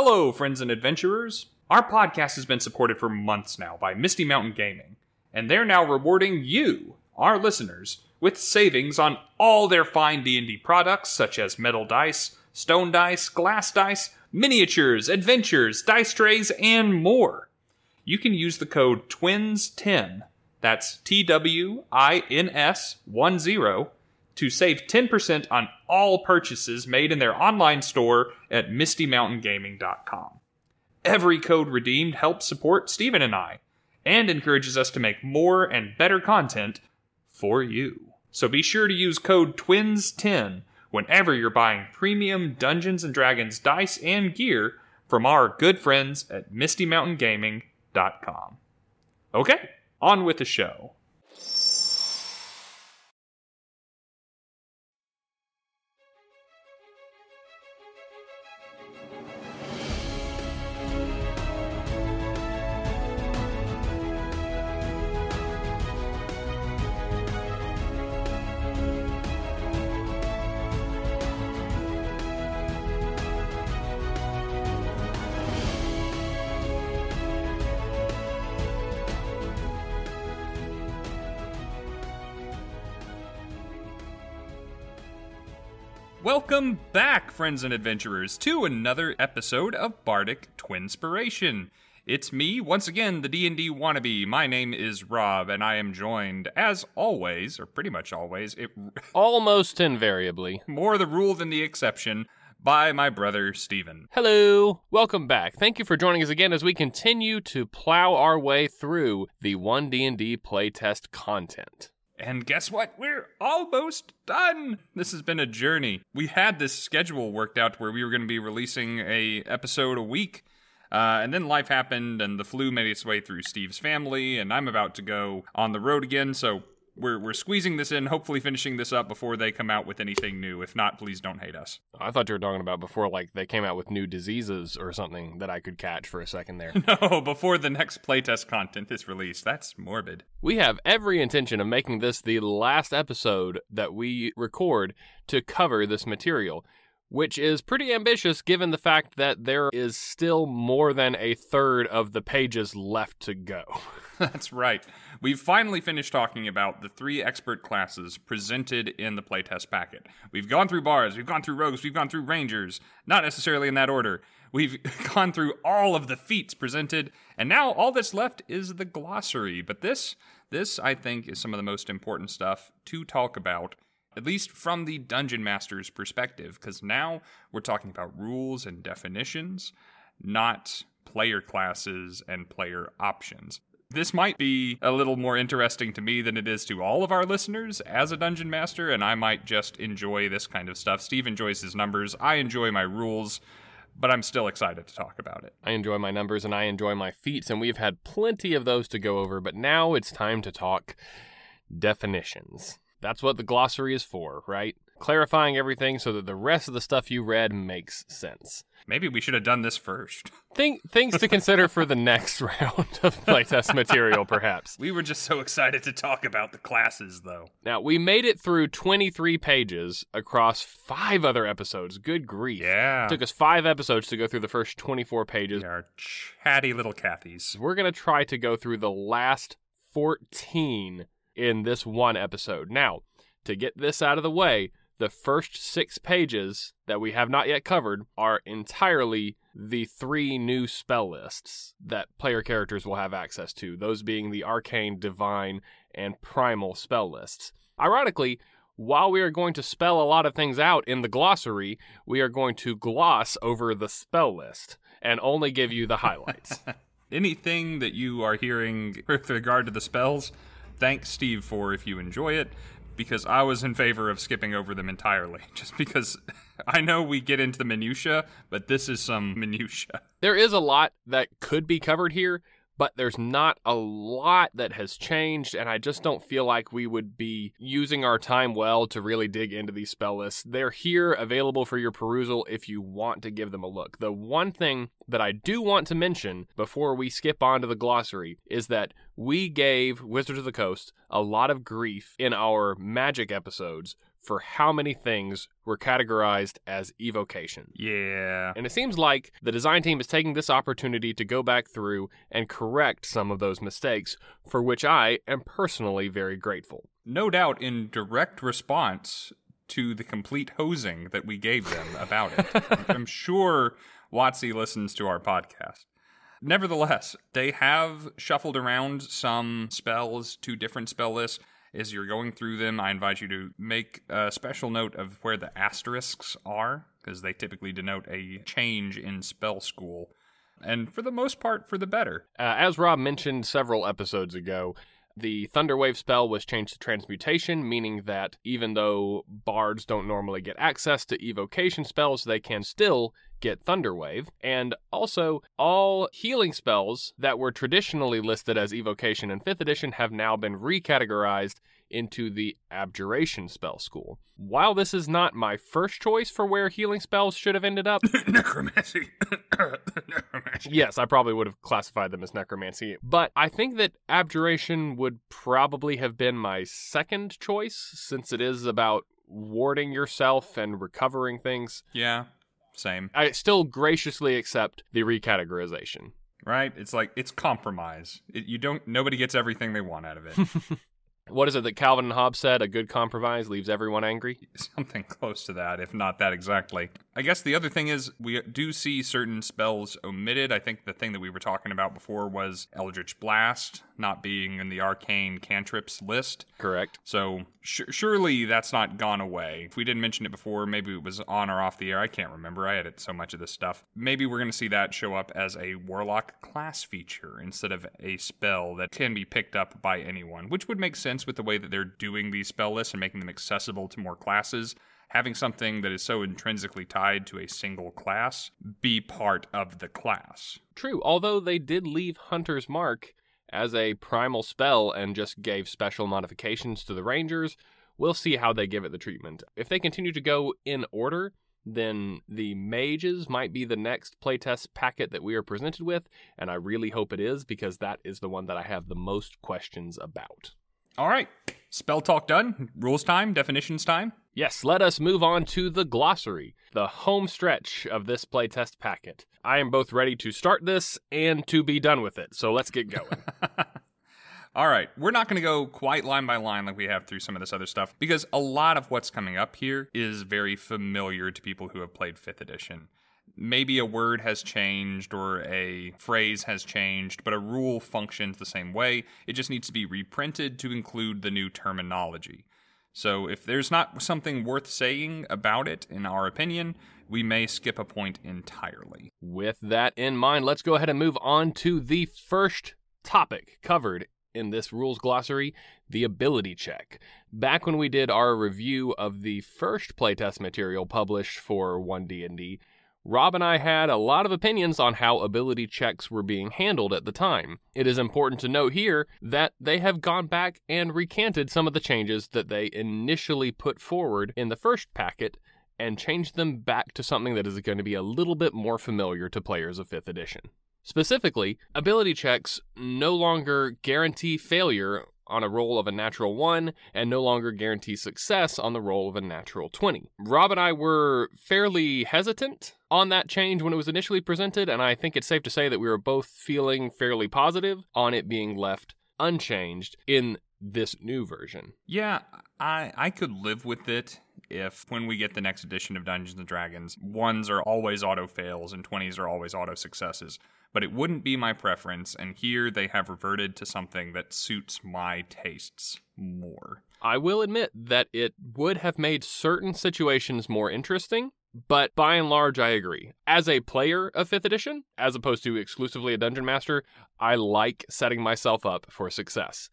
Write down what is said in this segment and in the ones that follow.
Hello, friends and adventurers. Our podcast has been supported for months now by Misty Mountain Gaming, and they're now rewarding you, our listeners, with savings on all their fine D&D products such as metal dice, stone dice, glass dice, miniatures, adventures, dice trays, and more. You can use the code TWINS10, that's T W I N S 1 0, to save 10% on all purchases made in their online store at mistymountaingaming.com. Every code redeemed helps support Stephen and I and encourages us to make more and better content for you. So be sure to use code TWINS10 whenever you're buying premium Dungeons and Dragons dice and gear from our good friends at mistymountaingaming.com. Okay, on with the show. Friends and adventurers, to another episode of Bardic Twinspiration. It's me, once again, the D&D wannabe. My name is Rob, and I am joined, as always, or pretty much always, it, Almost invariably. more the rule than the exception, by my brother Stephen. Hello. Welcome back. Thank you for joining us again as we continue to plow our way through the 1D&D playtest content. And guess what? We're almost done. This has been a journey. We had this schedule worked out where we were going to be releasing a episode a week. Uh, and then life happened, and the flu made its way through Steve's family, and I'm about to go on the road again. So we're we're squeezing this in, hopefully finishing this up before they come out with anything new. If not, please don't hate us. I thought you were talking about before, like they came out with new diseases or something that I could catch for a second there. No, before the next playtest content is released. That's morbid. we have every intention of making this the last episode that we record to cover this material, which is pretty ambitious given the fact that there is still more than a third of the pages left to go. That's right. We've finally finished talking about the three expert classes presented in the playtest packet. We've gone through bards, we've gone through rogues, we've gone through rangers, not necessarily in that order. We've gone through all of the feats presented, and now all that's left is the glossary. But this, this I think is some of the most important stuff to talk about, at least from the dungeon master's perspective, because now we're talking about rules and definitions, not player classes and player options. This might be a little more interesting to me than it is to all of our listeners as a dungeon master, and I might just enjoy this kind of stuff. Steve enjoys his numbers, I enjoy my rules, but I'm still excited to talk about it. I enjoy my numbers and I enjoy my feats, and we've had plenty of those to go over, but now it's time to talk definitions. That's what the glossary is for, right? Clarifying everything so that the rest of the stuff you read makes sense. Maybe we should have done this first. Think, things to consider for the next round of playtest material, perhaps. We were just so excited to talk about the classes, though. Now, we made it through 23 pages across five other episodes. Good grief. Yeah. It took us five episodes to go through the first 24 pages. Our chatty little Cathys. We're going to try to go through the last 14 in this one episode. Now, to get this out of the way, the first six pages that we have not yet covered are entirely the three new spell lists that player characters will have access to, those being the arcane, divine, and primal spell lists. Ironically, while we are going to spell a lot of things out in the glossary, we are going to gloss over the spell list and only give you the highlights. Anything that you are hearing with regard to the spells, thanks Steve for if you enjoy it, because I was in favor of skipping over them entirely. Just because I know we get into the minutia, but this is some minutia. there is a lot that could be covered here, but there's not a lot that has changed, and I just don't feel like we would be using our time well to really dig into these spell lists. They're here, available for your perusal if you want to give them a look. The one thing that I do want to mention before we skip on to the glossary is that we gave Wizards of the Coast a lot of grief in our magic episodes for how many things were categorized as evocation. Yeah. And it seems like the design team is taking this opportunity to go back through and correct some of those mistakes, for which I am personally very grateful. No doubt in direct response to the complete hosing that we gave them about it. I'm sure WotC listens to our podcast. Nevertheless, they have shuffled around some spells to different spell lists. As you're going through them, I invite you to make a special note of where the asterisks are, because they typically denote a change in spell school. And for the most part, for the better. Uh, as Rob mentioned several episodes ago, the Thunderwave spell was changed to transmutation, meaning that even though bards don't normally get access to evocation spells, they can still get Thunderwave. And also, all healing spells that were traditionally listed as evocation in 5th edition have now been recategorized into the Abjuration spell school. While this is not my first choice for where healing spells should have ended up, Necromancy. Necromancy. yes, I probably would have classified them as necromancy, but I think that abjuration would probably have been my second choice since it is about warding yourself and recovering things. Yeah, same. I still graciously accept the recategorization. Right? It's like it's compromise. It, you don't. Nobody gets everything they want out of it. What is it that Calvin and Hobbes said? A good compromise leaves everyone angry? Something close to that, if not that exactly. I guess the other thing is we do see certain spells omitted. I think the thing that we were talking about before was Eldritch Blast not being in the arcane cantrips list. Correct. So sh- surely that's not gone away. If we didn't mention it before, maybe it was on or off the air. I can't remember. I edit so much of this stuff. Maybe we're going to see that show up as a Warlock class feature instead of a spell that can be picked up by anyone, which would make sense with the way that they're doing these spell lists and making them accessible to more classes. Having something that is so intrinsically tied to a single class be part of the class. True, although they did leave Hunter's Mark as a primal spell and just gave special modifications to the Rangers, we'll see how they give it the treatment. If they continue to go in order, then the mages might be the next playtest packet that we are presented with, and I really hope it is because that is the one that I have the most questions about. All right, spell talk done. Rules time, definitions time. Yes, let us move on to the glossary, the home stretch of this playtest packet. I am both ready to start this and to be done with it, so let's get going. All right, we're not going to go quite line by line like we have through some of this other stuff because a lot of what's coming up here is very familiar to people who have played 5th edition. Maybe a word has changed or a phrase has changed, but a rule functions the same way. It just needs to be reprinted to include the new terminology. So if there's not something worth saying about it, in our opinion, we may skip a point entirely. With that in mind, let's go ahead and move on to the first topic covered in this rules glossary the ability check. Back when we did our review of the first playtest material published for 1D&D, Rob and I had a lot of opinions on how ability checks were being handled at the time. It is important to note here that they have gone back and recanted some of the changes that they initially put forward in the first packet and changed them back to something that is going to be a little bit more familiar to players of 5th edition. Specifically, ability checks no longer guarantee failure on a roll of a natural 1 and no longer guarantee success on the roll of a natural 20. Rob and I were fairly hesitant on that change when it was initially presented, and I think it's safe to say that we were both feeling fairly positive on it being left unchanged in this new version. Yeah, I I could live with it if when we get the next edition of Dungeons and Dragons, ones are always auto fails and 20s are always auto successes. But it wouldn't be my preference, and here they have reverted to something that suits my tastes more. I will admit that it would have made certain situations more interesting, but by and large, I agree. As a player of 5th edition, as opposed to exclusively a dungeon master, I like setting myself up for success.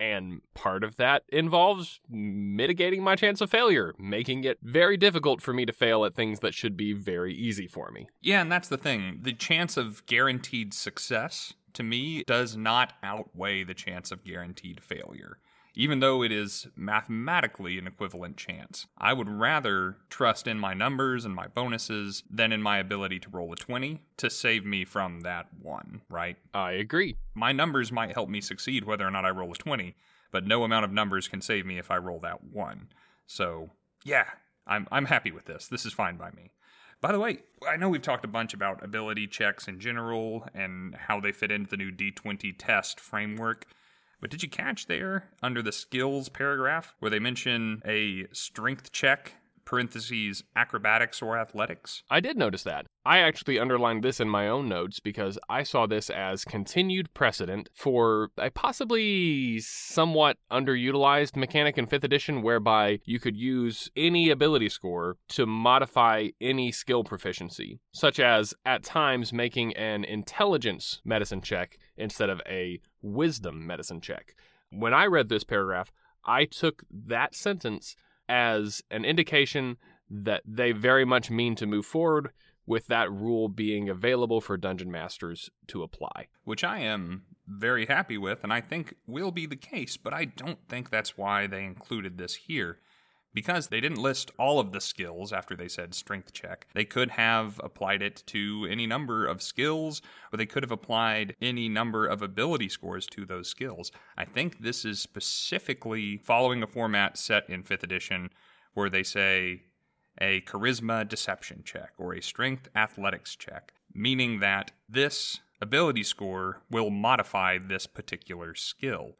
And part of that involves mitigating my chance of failure, making it very difficult for me to fail at things that should be very easy for me. Yeah, and that's the thing. The chance of guaranteed success, to me, does not outweigh the chance of guaranteed failure. Even though it is mathematically an equivalent chance, I would rather trust in my numbers and my bonuses than in my ability to roll a 20 to save me from that one, right? I agree. My numbers might help me succeed whether or not I roll a 20, but no amount of numbers can save me if I roll that one. So Yeah, I'm I'm happy with this. This is fine by me. By the way, I know we've talked a bunch about ability checks in general and how they fit into the new D20 test framework. But did you catch there under the skills paragraph where they mention a strength check parentheses acrobatics or athletics. I did notice that. I actually underlined this in my own notes because I saw this as continued precedent for a possibly somewhat underutilized mechanic in 5th edition whereby you could use any ability score to modify any skill proficiency, such as at times making an intelligence medicine check instead of a wisdom medicine check. When I read this paragraph, I took that sentence as an indication that they very much mean to move forward with that rule being available for dungeon masters to apply. Which I am very happy with, and I think will be the case, but I don't think that's why they included this here because they didn't list all of the skills after they said strength check. They could have applied it to any number of skills, or they could have applied any number of ability scores to those skills. I think this is specifically following a format set in 5th edition where they say a charisma deception check or a strength athletics check, meaning that this ability score will modify this particular skill.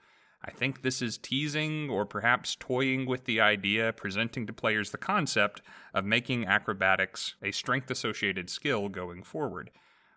I think this is teasing or perhaps toying with the idea, presenting to players the concept of making acrobatics a strength associated skill going forward,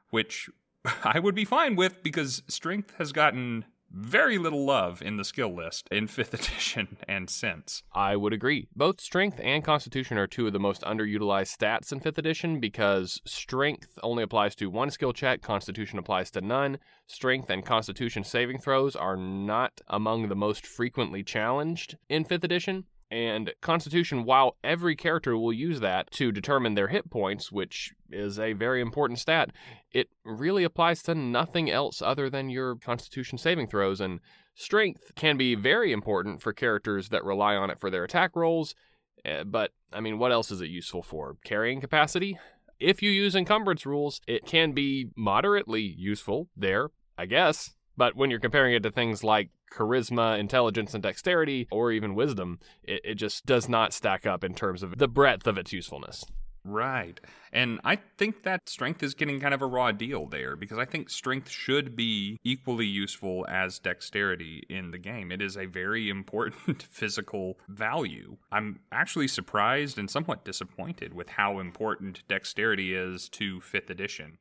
which I would be fine with because strength has gotten very little love in the skill list in 5th edition and since. I would agree. Both strength and constitution are two of the most underutilized stats in 5th edition because strength only applies to one skill check, constitution applies to none. Strength and constitution saving throws are not among the most frequently challenged in 5th edition. And Constitution, while every character will use that to determine their hit points, which is a very important stat, it really applies to nothing else other than your Constitution saving throws. And Strength can be very important for characters that rely on it for their attack rolls. Eh, but, I mean, what else is it useful for? Carrying capacity? If you use encumbrance rules, it can be moderately useful there, I guess. But when you're comparing it to things like charisma, intelligence, and dexterity, or even wisdom, it, it just does not stack up in terms of the breadth of its usefulness. Right. And I think that strength is getting kind of a raw deal there because I think strength should be equally useful as dexterity in the game. It is a very important physical value. I'm actually surprised and somewhat disappointed with how important dexterity is to 5th edition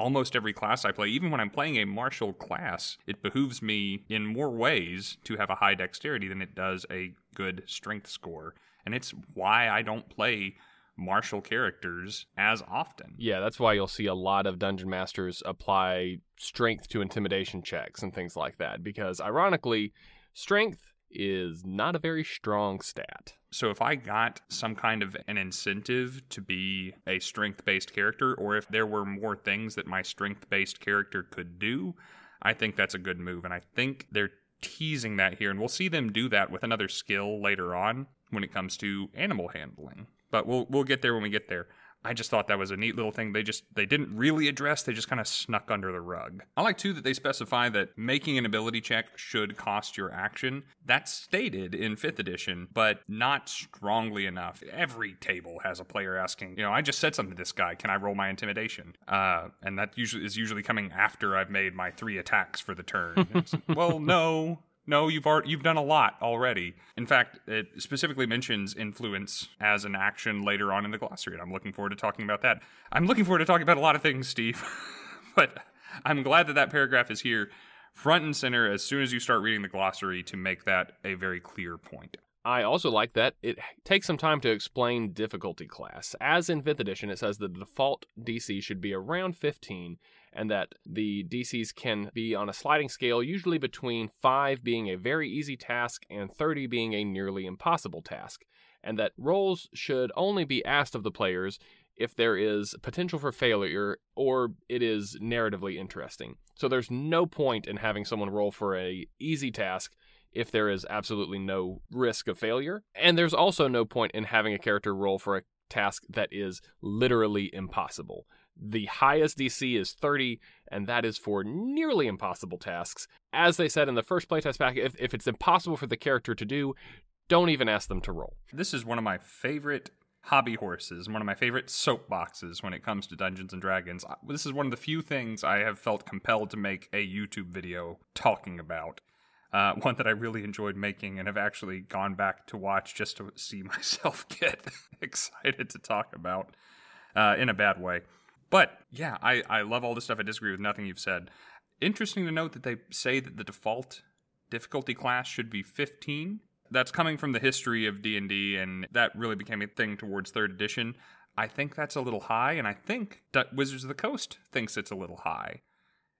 almost every class I play, even when I'm playing a martial class, it behooves me in more ways to have a high dexterity than it does a good strength score. And it's why I don't play martial characters as often. Yeah, that's why you'll see a lot of dungeon masters apply strength to intimidation checks and things like that because ironically, strength is not a very strong stat. So if I got some kind of an incentive to be a strength based character, or if there were more things that my strength based character could do, I think that's a good move. And I think they're teasing that here, and we'll see them do that with another skill later on when it comes to animal handling. But we'll we'll get there when we get there. I just thought that was a neat little thing they just they didn't really address, they just kind of snuck under the rug. I like too that they specify that making an ability check should cost your action. That's stated in 5th edition, but not strongly enough. Every table has a player asking, you know, I just said something to this guy, can I roll my intimidation? Uh, and that usually is usually coming after I've made my 3 attacks for the turn. well, no, no, you've you've done a lot already. In fact, it specifically mentions influence as an action later on in the glossary, and I'm looking forward to talking about that. I'm looking forward to talking about a lot of things, Steve, but I'm glad that that paragraph is here front and center as soon as you start reading the glossary to make that a very clear point. I also like that it takes some time to explain difficulty class. As in 5th edition, it says the default DC should be around 15 and that the DCs can be on a sliding scale, usually between 5 being a very easy task and 30 being a nearly impossible task, and that rolls should only be asked of the players if there is potential for failure or it is narratively interesting. So there's no point in having someone roll for a easy task if there is absolutely no risk of failure. And there's also no point in having a character roll for a task that is literally impossible. The highest DC is 30, and that is for nearly impossible tasks. As they said in the first playtest pack, if, if it's impossible for the character to do, don't even ask them to roll. This is one of my favorite hobby horses, one of my favorite soapboxes when it comes to Dungeons and Dragons. This is one of the few things I have felt compelled to make a YouTube video talking about. Uh, one that I really enjoyed making and have actually gone back to watch just to see myself get excited to talk about uh, in a bad way. But yeah, I, I love all this stuff. I disagree with nothing you've said. Interesting to note that they say that the default difficulty class should be 15 that's coming from the history of d&d and that really became a thing towards third edition i think that's a little high and i think that wizards of the coast thinks it's a little high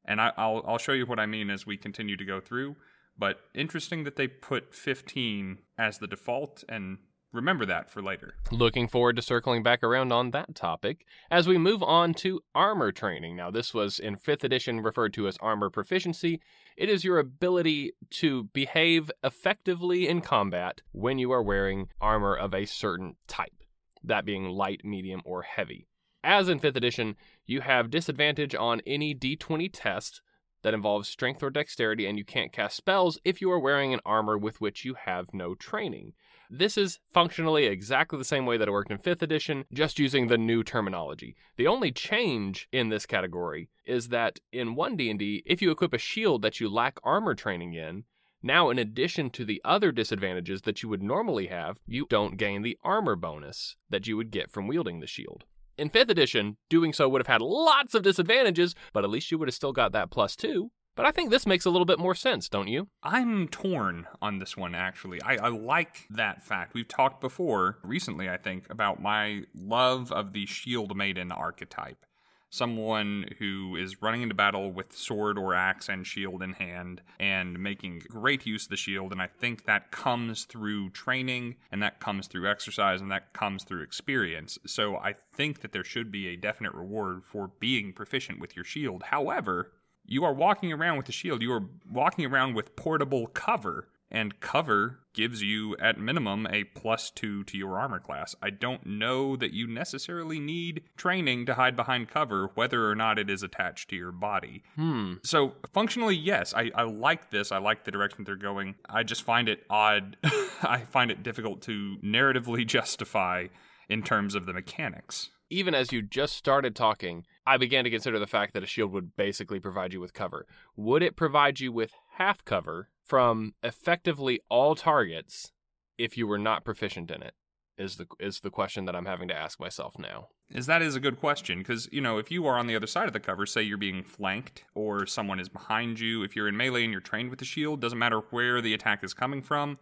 and I, will I'll show you what i mean as we continue to go through but interesting that they put 15 as the default and remember that for later Looking forward to circling back around on that topic as we move on to armor training. Now, this was in 5th edition referred to as armor proficiency. It is your ability to behave effectively in combat when you are wearing armor of a certain type, that being light, medium, or heavy. As in 5th edition, you have disadvantage on any d20 test that involves strength or dexterity, and you can't cast spells if you are wearing an armor with which you have no training. This is functionally exactly the same way that it worked in 5th edition, just using the new terminology. The only change in this category is that in 1D&D, if you equip a shield that you lack armor training in, now in addition to the other disadvantages that you would normally have, you don't gain the armor bonus that you would get from wielding the shield. In 5th edition, doing so would have had lots of disadvantages, but at least you would have still got that plus 2. But I think this makes a little bit more sense, don't you? I'm torn on this one, actually. I, I like that fact. We've talked before, recently, I think, about my love of the Shield Maiden archetype. Someone who is running into battle with sword or axe and shield in hand and making great use of the shield. And I think that comes through training and that comes through exercise and that comes through experience. So I think that there should be a definite reward for being proficient with your shield. However, you are walking around with a shield. You are walking around with portable cover, and cover gives you, at minimum, a plus two to your armor class. I don't know that you necessarily need training to hide behind cover, whether or not it is attached to your body. Hmm. So, functionally, yes, I, I like this. I like the direction they're going. I just find it odd. I find it difficult to narratively justify in terms of the mechanics. even as you just started talking, I began to consider the fact that a shield would basically provide you with cover. Would it provide you with half cover from effectively all targets if you were not proficient in it? Is the is the question that I'm having to ask myself now. is that is a good question because you know if you are on the other side of the cover say you're being flanked or someone is behind you if you're in melee and you're trained with the shield doesn't matter where the attack is coming from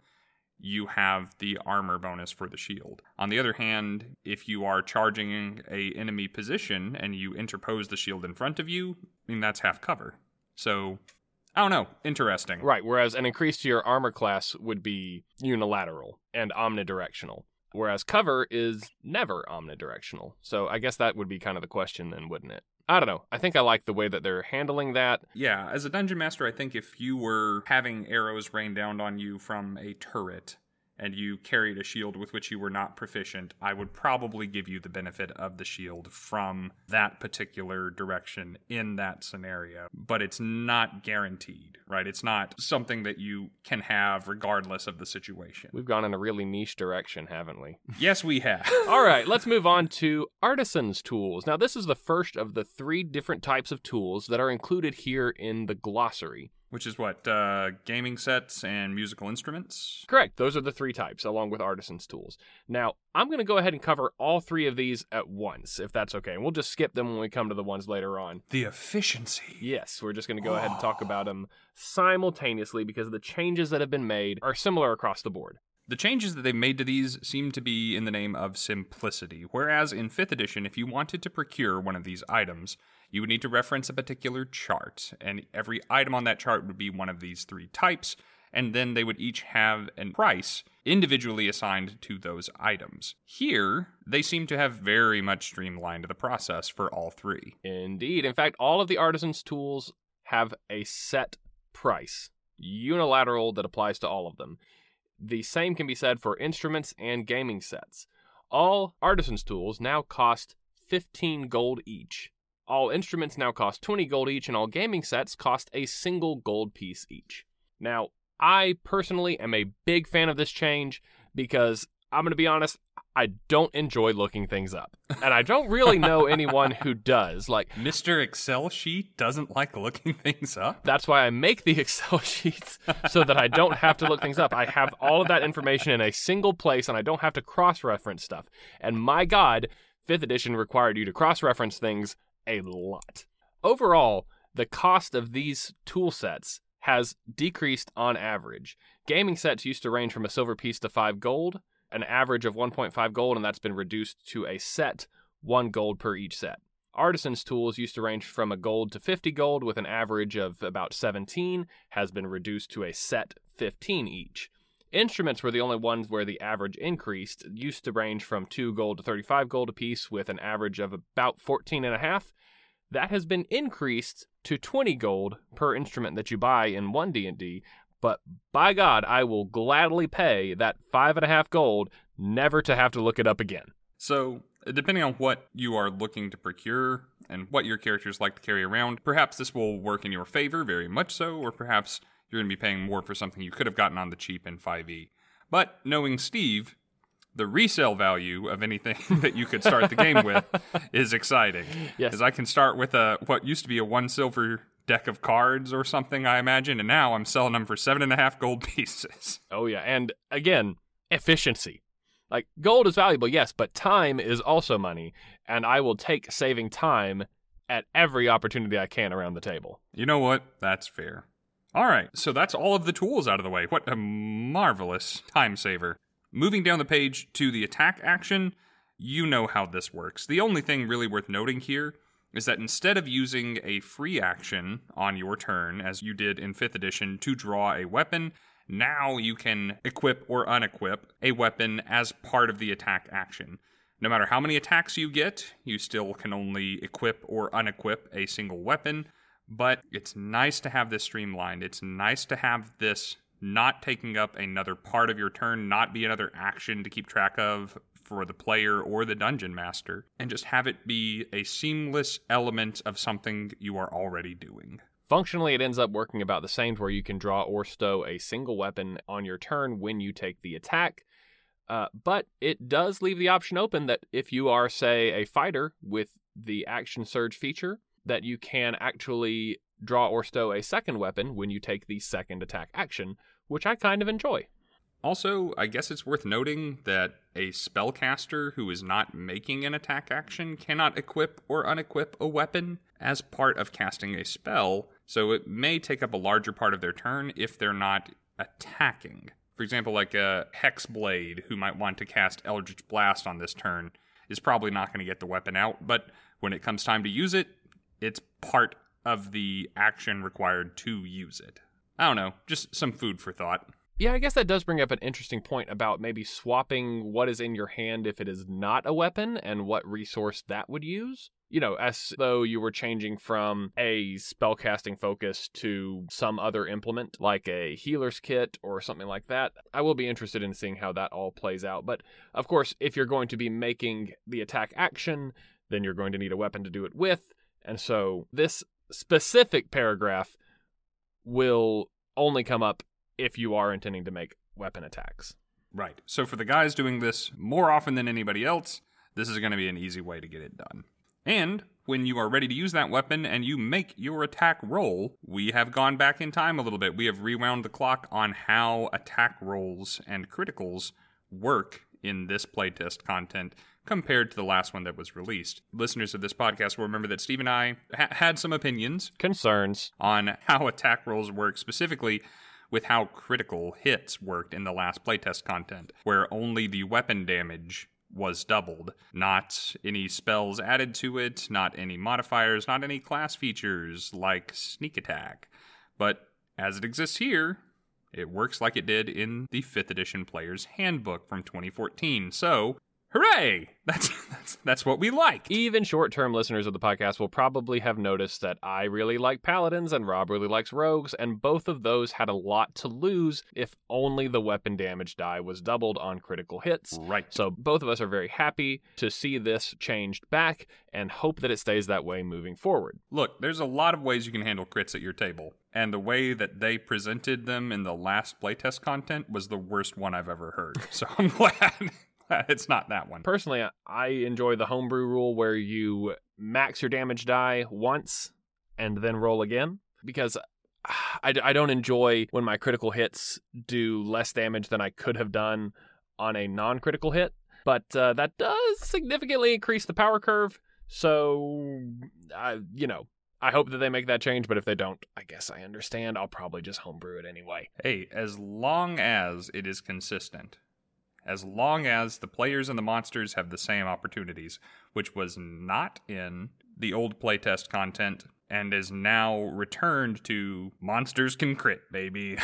you have the armor bonus for the shield on the other hand if you are charging a enemy position and you interpose the shield in front of you i mean that's half cover so i don't know interesting Right, whereas an increase to your armor class would be unilateral and omnidirectional. Whereas cover is never omnidirectional. So I guess that would be kind of the question then, wouldn't it? I don't know. I think I like the way that they're handling that. Yeah, as a dungeon master, I think if you were having arrows rain down on you from a turret and you carried a shield with which you were not proficient, I would probably give you the benefit of the shield from that particular direction in that scenario. But it's not guaranteed, right? It's not something that you can have regardless of the situation. We've gone in a really niche direction, haven't we? Yes, we have. All right, let's move on to artisans' tools. Now, this is the first of the three different types of tools that are included here in the glossary. Which is what? Uh, gaming sets and musical instruments? Correct. Those are the three types, along with artisans' tools. Now, I'm going to go ahead and cover all three of these at once, if that's okay. And we'll just skip them when we come to the ones later on. The efficiency. Yes, we're just going to go ahead and talk about them simultaneously because the changes that have been made are similar across the board. The changes that they've made to these seem to be in the name of simplicity, whereas in 5th edition, if you wanted to procure one of these items, you would need to reference a particular chart, and every item on that chart would be one of these three types, and then they would each have a price individually assigned to those items. Here, they seem to have very much streamlined the process for all three. Indeed. In fact, all of the artisans' tools have a set price, unilateral that applies to all of them. The same can be said for instruments and gaming sets. All artisans' tools now cost 15 gold each. All instruments now cost 20 gold each, and all gaming sets cost a single gold piece each. Now, I personally am a big fan of this change. because I'm going to be honest, I don't enjoy looking things up. And I don't really know anyone who does. Like, Mr. Excel sheet doesn't like looking things up. that's why I make the Excel sheets so that I don't have to look things up. I have all of that information in a single place and I don't have to cross reference stuff. And my God, 5th edition required you to cross reference things a lot. Overall, the cost of these tool sets has decreased on average. Gaming sets used to range from a silver piece to 5 gold, an average of 1.5 gold, and that's been reduced to a set 1 gold per each set. Artisan's tools used to range from a gold to 50 gold, with an average of about 17, has been reduced to a set 15 each. Instruments were the only ones where the average increased, used to range from 2 gold to 35 gold apiece, with an average of about 14 and a half. That has been increased to 20 gold per instrument that you buy in one D&D, but by God, I will gladly pay that five and a half gold never to have to look it up again. So, depending on what you are looking to procure and what your characters like to carry around, perhaps this will work in your favor, very much so, or perhaps you're going to be paying more for something you could have gotten on the cheap in 5e. But knowing Steve, the resale value of anything that you could start the game with is exciting. Yes. Because I can start with a what used to be a one silver deck of cards or something, I imagine, and now I'm selling them for seven and a half gold pieces. Oh, yeah. And again, efficiency. Like, gold is valuable, yes, but time is also money, and I will take saving time at every opportunity I can around the table. You know what? That's fair. All right, so that's all of the tools out of the way. What a marvelous time saver. Moving down the page to the attack action, you know how this works. The only thing really worth noting here is that instead of using a free action on your turn, as you did in 5th edition, to draw a weapon, now you can equip or unequip a weapon as part of the attack action. No matter how many attacks you get, you still can only equip or unequip a single weapon, but it's nice to have this streamlined. It's nice to have this not taking up another part of your turn, not be another action to keep track of for the player or the dungeon master, and just have it be a seamless element of something you are already doing. Functionally, it ends up working about the same, where you can draw or stow a single weapon on your turn when you take the attack. Uh, but it does leave the option open that if you are, say, a fighter with the action surge feature, that you can actually draw or stow a second weapon when you take the second attack action, which I kind of enjoy. Also, I guess it's worth noting that a spellcaster who is not making an attack action cannot equip or unequip a weapon as part of casting a spell, so it may take up a larger part of their turn if they're not attacking. For example, like a Hexblade who might want to cast Eldritch Blast on this turn is probably not going to get the weapon out, but when it comes time to use it, it's part of the action required to use it. I don't know, just some food for thought. Yeah, I guess that does bring up an interesting point about maybe swapping what is in your hand if it is not a weapon and what resource that would use. You know, as though you were changing from a spellcasting focus to some other implement, like a healer's kit or something like that. I will be interested in seeing how that all plays out. But of course, if you're going to be making the attack action, then you're going to need a weapon to do it with. And so this specific paragraph will only come up if you are intending to make weapon attacks. Right. So for the guys doing this more often than anybody else, this is going to be an easy way to get it done. And when you are ready to use that weapon and you make your attack roll, we have gone back in time a little bit. We have rewound the clock on how attack rolls and criticals work in this playtest content compared to the last one that was released. Listeners of this podcast will remember that Steve and I ha- had some opinions Concerns. on how attack rolls work, specifically with how critical hits worked in the last playtest content, where only the weapon damage was doubled, not any spells added to it, not any modifiers, not any class features like sneak attack. But as it exists here, it works like it did in the 5th edition player's handbook from 2014. So, Hooray! That's that's that's what we like. Even short term listeners of the podcast will probably have noticed that I really like paladins and Rob really likes rogues, and both of those had a lot to lose if only the weapon damage die was doubled on critical hits. Right. So both of us are very happy to see this changed back and hope that it stays that way moving forward. Look, there's a lot of ways you can handle crits at your table, and the way that they presented them in the last playtest content was the worst one I've ever heard. So I'm glad. it's not that one. Personally, I enjoy the homebrew rule where you max your damage die once and then roll again because I, I don't enjoy when my critical hits do less damage than I could have done on a non critical hit. But uh, that does significantly increase the power curve. So, I, you know, I hope that they make that change, but if they don't, I guess I understand. I'll probably just homebrew it anyway. Hey, as long as it is consistent, as long as the players and the monsters have the same opportunities, which was not in the old playtest content and is now returned to monsters can crit, baby.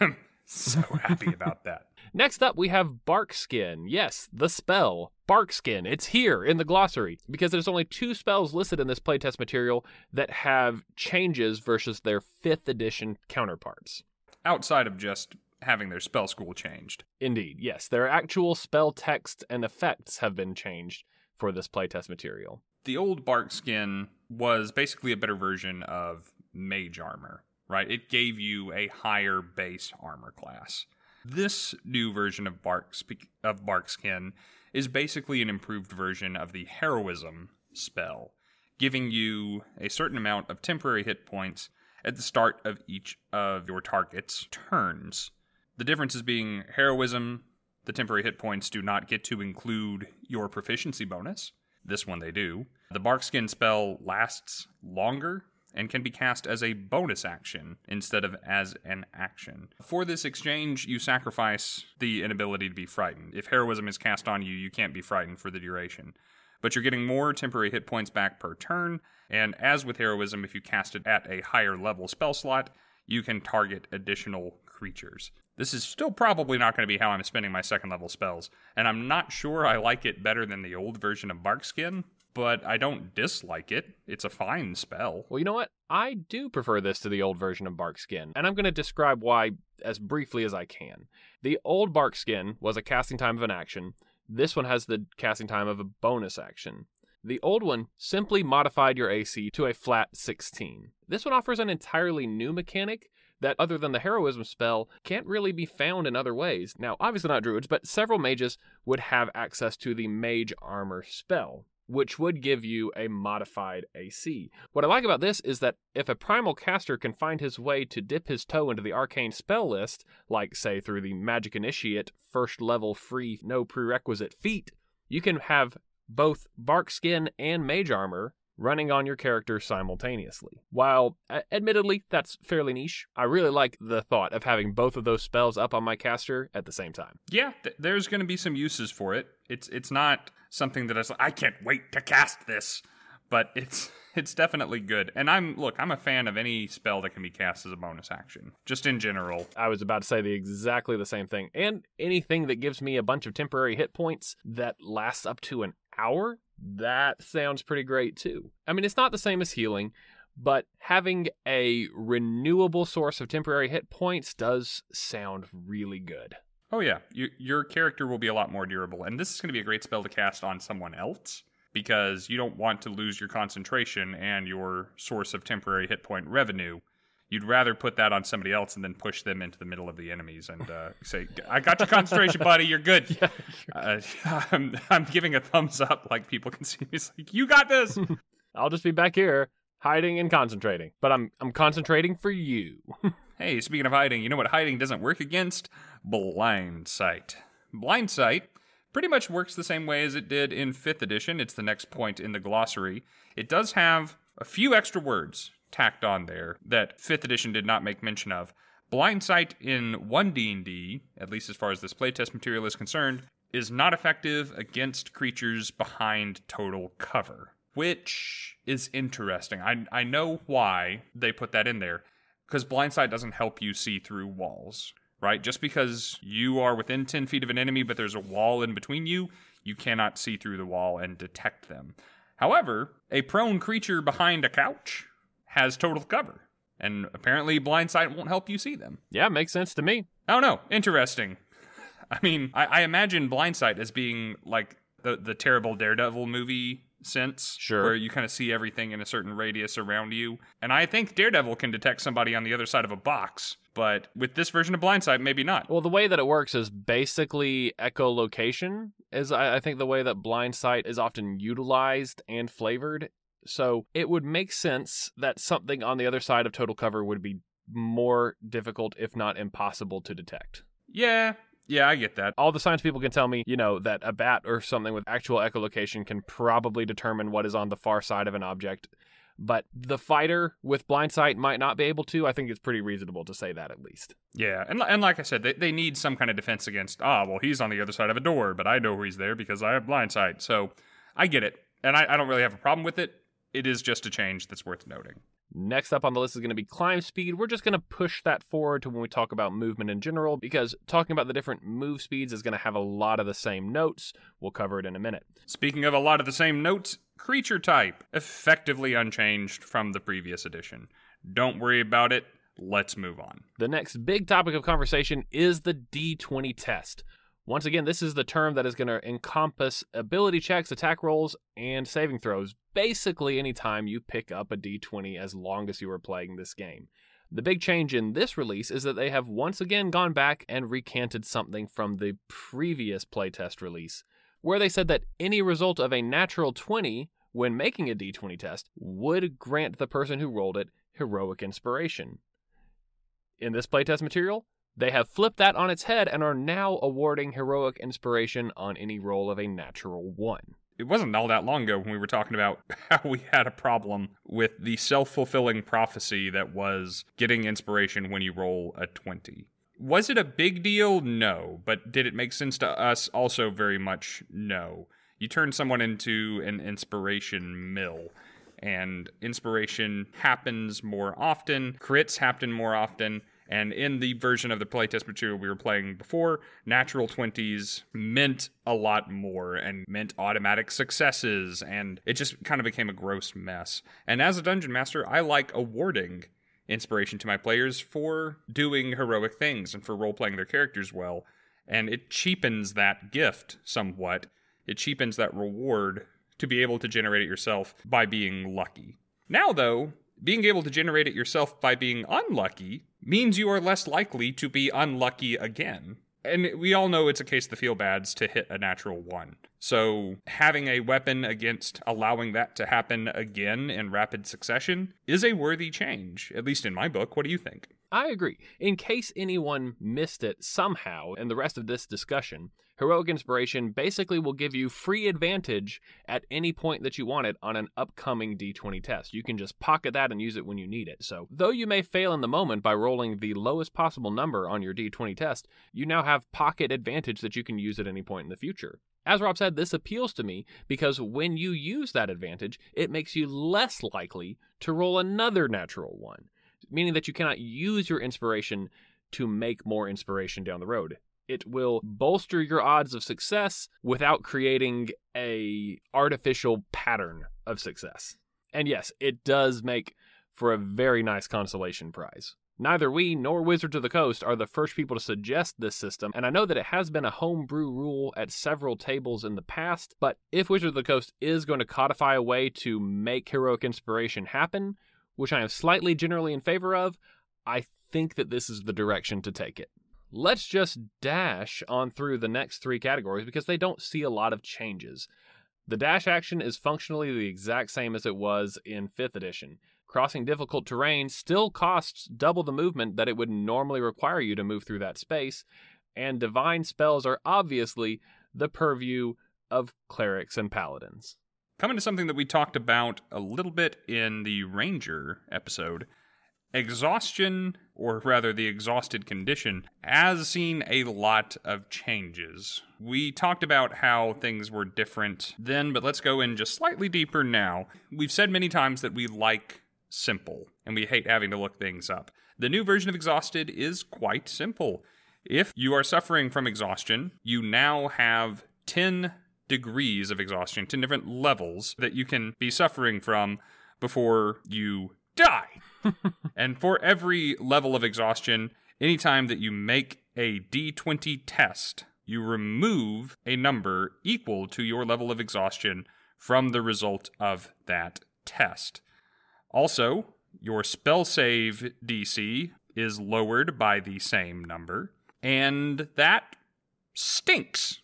I'm so happy about that. Next up, we have Barkskin. Yes, the spell, Barkskin. It's here in the glossary because there's only two spells listed in this playtest material that have changes versus their 5th edition counterparts. Outside of just having their spell school changed. Indeed, yes. Their actual spell text and effects have been changed for this playtest material. The old bark skin was basically a better version of Mage Armor, right? It gave you a higher base armor class. This new version of Bark of Barkskin is basically an improved version of the Heroism spell, giving you a certain amount of temporary hit points at the start of each of your target's turns. The difference is being Heroism, the temporary hit points do not get to include your proficiency bonus. This one they do. The Barkskin spell lasts longer and can be cast as a bonus action instead of as an action. For this exchange, you sacrifice the inability to be frightened. If heroism is cast on you, you can't be frightened for the duration. But you're getting more temporary hit points back per turn, and as with heroism, if you cast it at a higher level spell slot, you can target additional creatures. This is still probably not going to be how I'm spending my second level spells, and I'm not sure I like it better than the old version of Barkskin, but I don't dislike it. It's a fine spell. Well, you know what? I do prefer this to the old version of Barkskin, and I'm going to describe why as briefly as I can. The old Barkskin was a casting time of an action. This one has the casting time of a bonus action. The old one simply modified your AC to a flat 16. This one offers an entirely new mechanic that, other than the heroism spell, can't really be found in other ways. Now, obviously not druids, but several mages would have access to the mage armor spell which would give you a modified AC. What I like about this is that if a primal caster can find his way to dip his toe into the arcane spell list, like say through the Magic Initiate first level free no prerequisite feat, you can have both bark skin and mage armor running on your character simultaneously. While, admittedly, that's fairly niche, I really like the thought of having both of those spells up on my caster at the same time. Yeah, th- there's going to be some uses for it. It's it's not something that I I can't wait to cast this, but it's it's definitely good. And I'm look, I'm a fan of any spell that can be cast as a bonus action, just in general. I was about to say the exactly the same thing. And anything that gives me a bunch of temporary hit points that lasts up to an hour that sounds pretty great too. I mean, it's not the same as healing, but having a renewable source of temporary hit points does sound really good. Oh yeah, your your character will be a lot more durable, and this is going to be a great spell to cast on someone else because you don't want to lose your concentration and your source of temporary hit point revenue you'd rather put that on somebody else and then push them into the middle of the enemies and uh, say, "I got your concentration, buddy. You're good." Yeah, uh, I'm, I'm, giving a thumbs up, like people can see me. It's like you got this. I'll just be back here hiding and concentrating, but I'm I'm concentrating for you. hey, speaking of hiding, you know what hiding doesn't work against? Blind sight. Blind sight pretty much works the same way as it did in 5th edition. It's the next point in the glossary. It does have a few extra words tacked on there that 5th edition did not make mention of. Blind sight in 1 D&D, at least as far as this playtest material is concerned, is not effective against creatures behind total cover, which is interesting. I I know why they put that in there because blind sight doesn't help you see through walls, right? Just because you are within 10 feet of an enemy but there's a wall in between you, You cannot see through the wall and detect them. However, a prone creature behind a couch has total cover, and apparently blindsight won't help you see them. Yeah, makes sense to me. Oh no, interesting. I mean, I, I imagine blindsight as being like the the terrible Daredevil movie sense, Sure. where you kind of see everything in a certain radius around you. And I think Daredevil can detect somebody on the other side of a box, but with this version of Blindsight, maybe not. Well, the way that it works is basically echolocation, is I, I think the way that Blindsight is often utilized and flavored. So it would make sense that something on the other side of total cover would be more difficult, if not impossible, to detect. Yeah, yeah, I get that. All the science people can tell me, you know, that a bat or something with actual echolocation can probably determine what is on the far side of an object. But the fighter with blind sight might not be able to. I think it's pretty reasonable to say that at least. Yeah, and and like I said, they, they need some kind of defense against. Ah, well, he's on the other side of a door, but I know where he's there because I have blind sight. So I get it, and I, I don't really have a problem with it. It is just a change that's worth noting. Next up on the list is going to be climb speed. We're just going to push that forward to when we talk about movement in general because talking about the different move speeds is going to have a lot of the same notes. We'll cover it in a minute. Speaking of a lot of the same notes, creature type effectively unchanged from the previous edition. Don't worry about it. Let's move on. The next big topic of conversation is the D20 test. Once again, this is the term that is going to encompass ability checks, attack rolls, and saving throws. Basically, anytime you pick up a d20 as long as you are playing this game. The big change in this release is that they have once again gone back and recanted something from the previous playtest release, where they said that any result of a natural 20 when making a d20 test would grant the person who rolled it heroic inspiration. In this playtest material, they have flipped that on its head and are now awarding heroic inspiration on any roll of a natural one. It wasn't all that long ago when we were talking about how we had a problem with the self fulfilling prophecy that was getting inspiration when you roll a 20. Was it a big deal? No. But did it make sense to us? Also, very much no. You turn someone into an inspiration mill, and inspiration happens more often, crits happen more often, and in the version of the playtest material we were playing before, natural 20s meant a lot more and meant automatic successes, and it just kind of became a gross mess. And as a dungeon master, I like awarding inspiration to my players for doing heroic things and for role playing their characters well. And it cheapens that gift somewhat. It cheapens that reward to be able to generate it yourself by being lucky. Now, though, being able to generate it yourself by being unlucky means you are less likely to be unlucky again. And we all know it's a case of the feel bads to hit a natural one. So having a weapon against allowing that to happen again in rapid succession is a worthy change, at least in my book. What do you think? I agree. In case anyone missed it somehow in the rest of this discussion, Heroic Inspiration basically will give you free advantage at any point that you want it on an upcoming D20 test. You can just pocket that and use it when you need it. So, though you may fail in the moment by rolling the lowest possible number on your D20 test, you now have pocket advantage that you can use at any point in the future. As Rob said, this appeals to me because when you use that advantage, it makes you less likely to roll another natural one, meaning that you cannot use your inspiration to make more inspiration down the road. It will bolster your odds of success without creating a artificial pattern of success. And yes, it does make for a very nice consolation prize. Neither we nor Wizards of the Coast are the first people to suggest this system, and I know that it has been a homebrew rule at several tables in the past, but if Wizards of the Coast is going to codify a way to make heroic inspiration happen, which I am slightly generally in favor of, I think that this is the direction to take it. Let's just dash on through the next three categories because they don't see a lot of changes. The dash action is functionally the exact same as it was in 5th edition. Crossing difficult terrain still costs double the movement that it would normally require you to move through that space, and divine spells are obviously the purview of clerics and paladins. Coming to something that we talked about a little bit in the Ranger episode exhaustion, or rather the exhausted condition, has seen a lot of changes. We talked about how things were different then, but let's go in just slightly deeper now. We've said many times that we like simple and we hate having to look things up. The new version of Exhausted is quite simple. If you are suffering from exhaustion, you now have 10 degrees of exhaustion, 10 different levels that you can be suffering from before you die. and for every level of exhaustion, anytime that you make a d20 test, you remove a number equal to your level of exhaustion from the result of that test. Also, your spell save DC is lowered by the same number, and that stinks.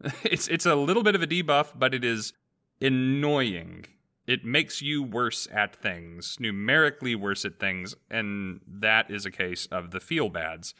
It's it's a little bit of a debuff, but it is annoying. It makes you worse at things, numerically worse at things, and that is a case of the feel bads.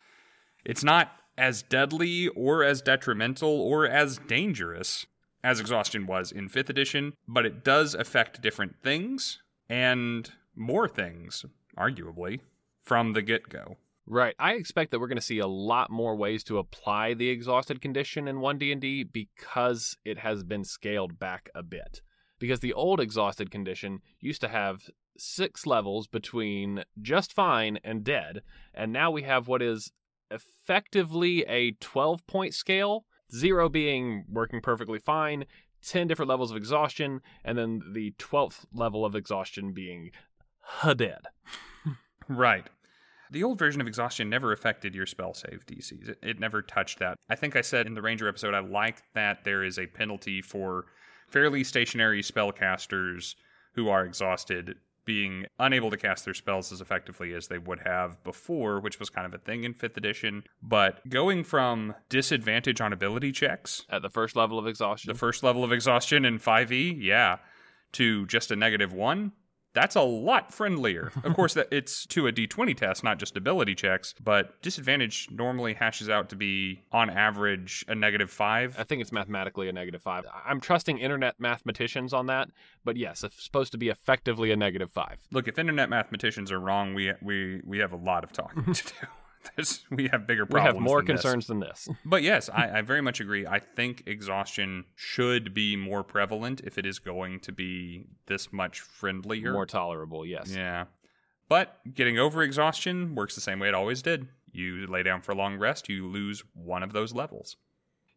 It's not as deadly or as detrimental or as dangerous as exhaustion was in 5th edition, but it does affect different things and more things, arguably, from the get go. Right. I expect that we're going to see a lot more ways to apply the exhausted condition in 1D&D because it has been scaled back a bit. Because the old exhausted condition used to have 6 levels between just fine and dead, and now we have what is effectively a 12 point scale, 0 being working perfectly fine, 10 different levels of exhaustion, and then the 12th level of exhaustion being dead. Right. The old version of exhaustion never affected your spell save DCs. It, it, never touched that. I think I said in the Ranger episode, I like that there is a penalty for fairly stationary spellcasters who are exhausted being unable to cast their spells as effectively as they would have before, which was kind of a thing in 5th edition. But going from disadvantage on ability checks at the first level of exhaustion, the first level of exhaustion in 5e, yeah, to just a negative one, that's a lot friendlier. Of course, that it's to a d20 test, not just ability checks, but disadvantage normally hashes out to be on average a negative five. I think it's mathematically a negative five. I'm trusting internet mathematicians on that, but yes, it's supposed to be effectively a negative five. Look, if internet mathematicians are wrong, we we we have a lot of talking to do. We have bigger problems. We have more concerns this. than this. but yes, I, I very much agree. I think exhaustion should be more prevalent if it is going to be this much friendlier, more tolerable. Yes. Yeah. But getting over exhaustion works the same way it always did. You lay down for a long rest, you lose one of those levels.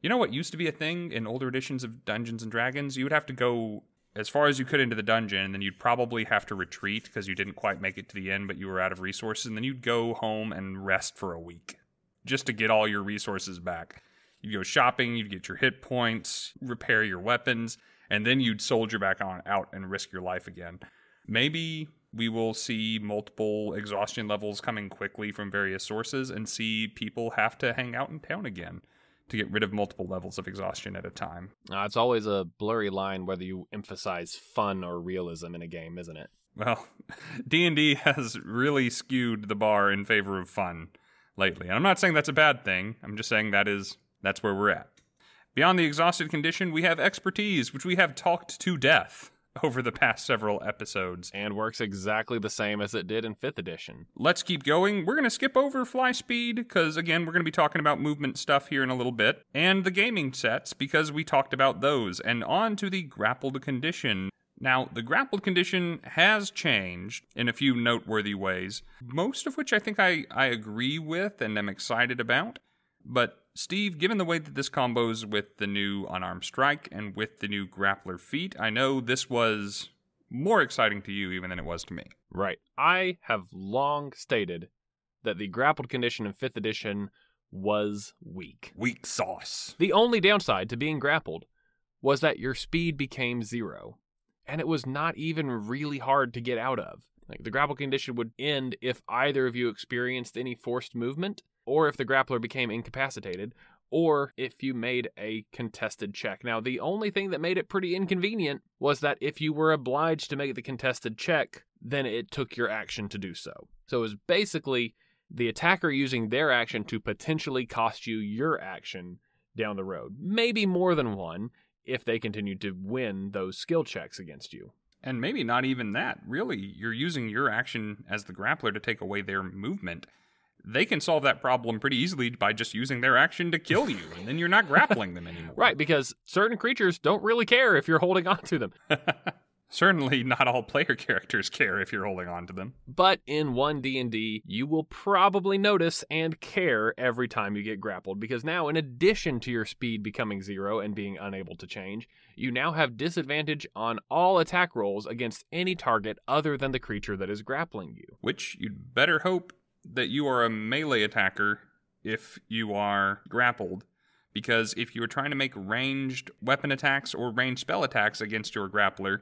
You know what used to be a thing in older editions of Dungeons and Dragons? You would have to go as far as you could into the dungeon, and then you'd probably have to retreat because you didn't quite make it to the end, but you were out of resources, and then you'd go home and rest for a week just to get all your resources back. You'd go shopping, you'd get your hit points, repair your weapons, and then you'd soldier back on out and risk your life again. Maybe we will see multiple exhaustion levels coming quickly from various sources and see people have to hang out in town again to get rid of multiple levels of exhaustion at a time. Uh, it's always a blurry line whether you emphasize fun or realism in a game, isn't it? Well, D&D has really skewed the bar in favor of fun lately. And I'm not saying that's a bad thing. I'm just saying that is that's where we're at. Beyond the exhausted condition, we have expertise, which we have talked to death over the past several episodes. And works exactly the same as it did in 5th edition. Let's keep going. We're going to skip over fly speed because, again, we're going to be talking about movement stuff here in a little bit, and the gaming sets because we talked about those, and on to the grappled condition. Now, the grappled condition has changed in a few noteworthy ways, most of which I think I, I agree with and am excited about. But Steve, given the way that this combos with the new unarmed strike and with the new grappler feat, I know this was more exciting to you even than it was to me. Right. I have long stated that the grappled condition in 5th edition was weak. Weak sauce. The only downside to being grappled was that your speed became zero, and it was not even really hard to get out of. Like the grapple condition would end if either of you experienced any forced movement, or if the grappler became incapacitated, or if you made a contested check. Now, the only thing that made it pretty inconvenient was that if you were obliged to make the contested check, then it took your action to do so. So it was basically the attacker using their action to potentially cost you your action down the road. Maybe more than one if they continued to win those skill checks against you. And maybe not even that. Really, you're using your action as the grappler to take away their movement they can solve that problem pretty easily by just using their action to kill you, and then you're not grappling them anymore. Right, because certain creatures don't really care if you're holding on to them. Certainly not all player characters care if you're holding on to them. But in 1D&D, you will probably notice and care every time you get grappled because now in addition to your speed becoming 0 and being unable to change, you now have disadvantage on all attack rolls against any target other than the creature that is grappling you. Which you'd better hope that you are a melee attacker if you are grappled because if you are trying to make ranged weapon attacks or ranged spell attacks against your grappler,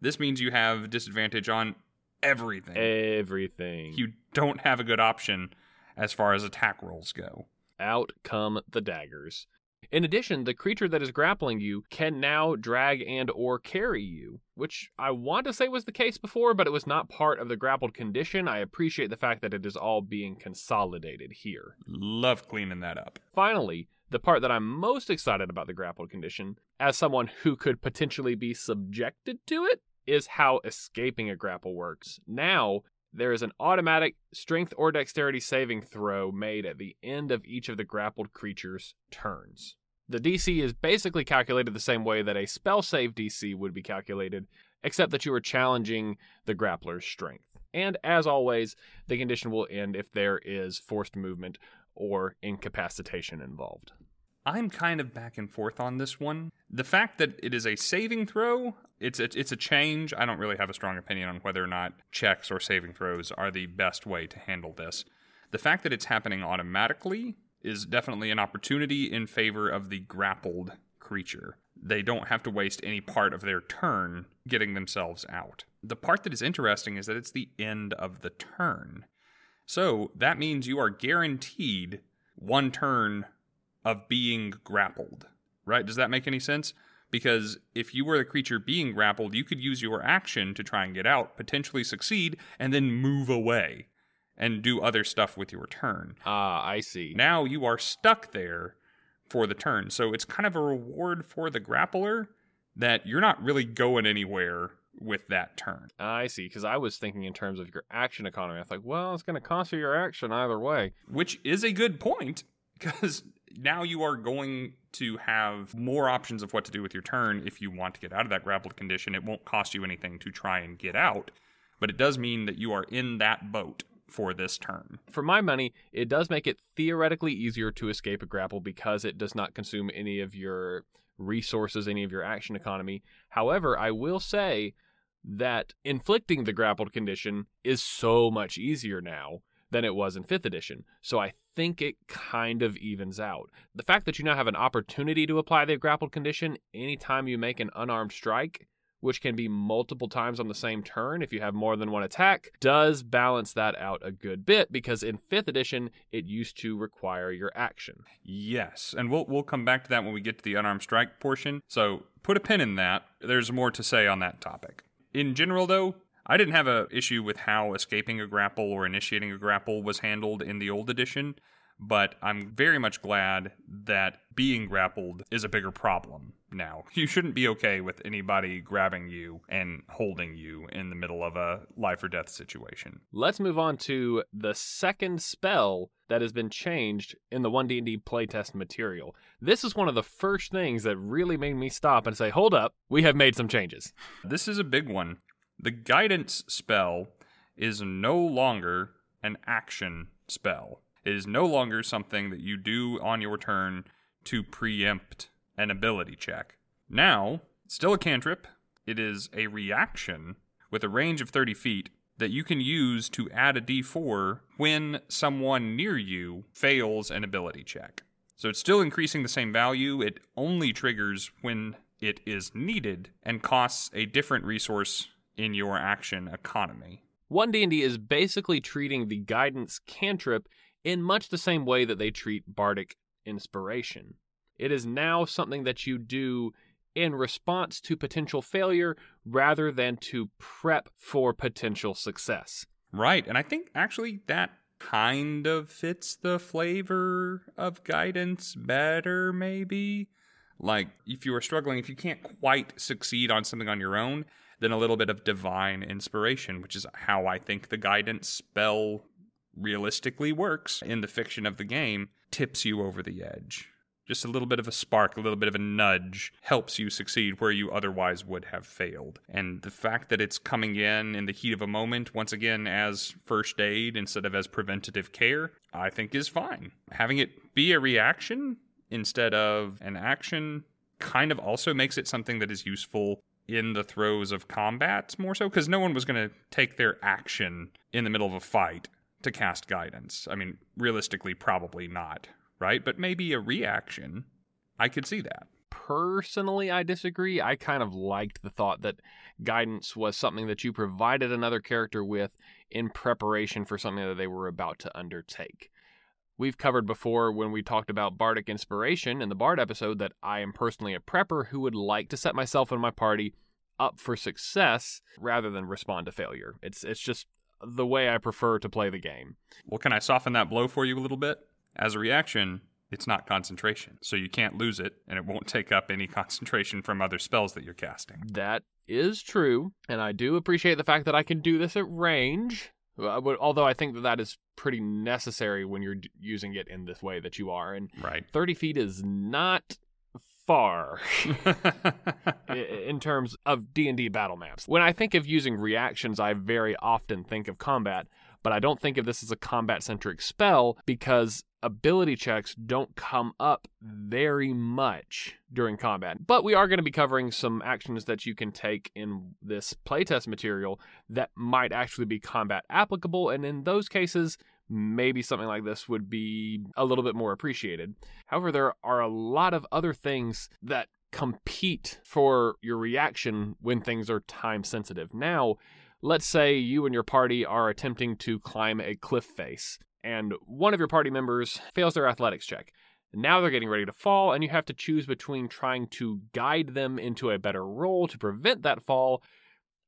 this means you have disadvantage on everything. Everything. You don't have a good option as far as attack rolls go. Out come the daggers. In addition, the creature that is grappling you can now drag and or carry you, which I want to say was the case before, but it was not part of the grappled condition. I appreciate the fact that it is all being consolidated here. Love cleaning that up. Finally, the part that I'm most excited about the grappled condition, as someone who could potentially be subjected to it, is how escaping a grapple works. Now, there is an automatic strength or dexterity saving throw made at the end of each of the grappled creature's turns. The DC is basically calculated the same way that a spell save DC would be calculated, except that you are challenging the grappler's strength. And as always, the condition will end if there is forced movement or incapacitation involved. I'm kind of back and forth on this one. The fact that it is a saving throw, it's a, it's a change. I don't really have a strong opinion on whether or not checks or saving throws are the best way to handle this. The fact that it's happening automatically is definitely an opportunity in favor of the grappled creature. They don't have to waste any part of their turn getting themselves out. The part that is interesting is that it's the end of the turn. So that means you are guaranteed one turn of being grappled, right? Does that make any sense? Because if you were the creature being grappled, you could use your action to try and get out, potentially succeed, and then move away and do other stuff with your turn. Ah, I see. Now you are stuck there for the turn. So it's kind of a reward for the grappler that you're not really going anywhere with that turn. I see, because I was thinking in terms of your action economy. I was like, well, it's going to cost you your action either way. Which is a good point, because now you are going to have more options of what to do with your turn if you want to get out of that grappled condition. It won't cost you anything to try and get out, but it does mean that you are in that boat for this turn. For my money, it does make it theoretically easier to escape a grapple because it does not consume any of your resources, any of your action economy. However, I will say that inflicting the grappled condition is so much easier now than it was in 5th edition. So I think it kind of evens out. The fact that you now have an opportunity to apply the grappled condition anytime you make an unarmed strike, which can be multiple times on the same turn if you have more than one attack, does balance that out a good bit because in 5th edition it used to require your action. Yes, and we'll we'll come back to that when we get to the unarmed strike portion. So put a pin in that. There's more to say on that topic. In general though, I didn't have a issue with how escaping a grapple or initiating a grapple was handled in the old edition, but I'm very much glad that being grappled is a bigger problem now. You shouldn't be okay with anybody grabbing you and holding you in the middle of a life or death situation. Let's move on to the second spell that has been changed in the 1D&D playtest material. This is one of the first things that really made me stop and say, "Hold up, we have made some changes." This is a big one. The guidance spell is no longer an action spell. It is no longer something that you do on your turn to preempt an ability check. Now, still a cantrip, it is a reaction with a range of 30 feet that you can use to add a d4 when someone near you fails an ability check. So it's still increasing the same value, it only triggers when it is needed and costs a different resource in your action economy. 1D&D is basically treating the guidance cantrip in much the same way that they treat bardic inspiration. It is now something that you do in response to potential failure rather than to prep for potential success. Right, and I think actually that kind of fits the flavor of guidance better, maybe. Like, if you are struggling, if you can't quite succeed on something on your own, then a little bit of divine inspiration, which is how I think the guidance spell realistically works in the fiction of the game, tips you over the edge Just a little bit of a spark, a little bit of a nudge helps you succeed where you otherwise would have failed. And the fact that it's coming in in the heat of a moment, once again, as first aid instead of as preventative care, I think is fine. Having it be a reaction instead of an action kind of also makes it something that is useful in the throes of combat more so because no one was going to take their action in the middle of a fight to cast guidance. I mean, realistically, probably not, right? But maybe a reaction. I could see that. Personally, I disagree. I kind of liked the thought that guidance was something that you provided another character with in preparation for something that they were about to undertake. We've covered before when we talked about bardic inspiration in the bard episode that I am personally a prepper who would like to set myself and my party up for success rather than respond to failure. It's it's just the way I prefer to play the game. Well, can I soften that blow for you a little bit? As a reaction, it's not concentration, so you can't lose it, and it won't take up any concentration from other spells that you're casting. That is true, and I do appreciate the fact that I can do this at range. Uh, although I think that that is pretty necessary when you're using it in this way that you are, and right, 30 feet is not far in terms of D&D battle maps. When I think of using reactions, I very often think of combat, but I don't think of this as a combat centric spell because ability checks don't come up very much during combat. But we are going to be covering some actions that you can take in this playtest material that might actually be combat applicable and in those cases maybe something like this would be a little bit more appreciated. However, there are a lot of other things that compete for your reaction when things are time sensitive. Now, let's say you and your party are attempting to climb a cliff face, and one of your party members fails their athletics check. Now they're getting ready to fall, and you have to choose between trying to guide them into a better roll to prevent that fall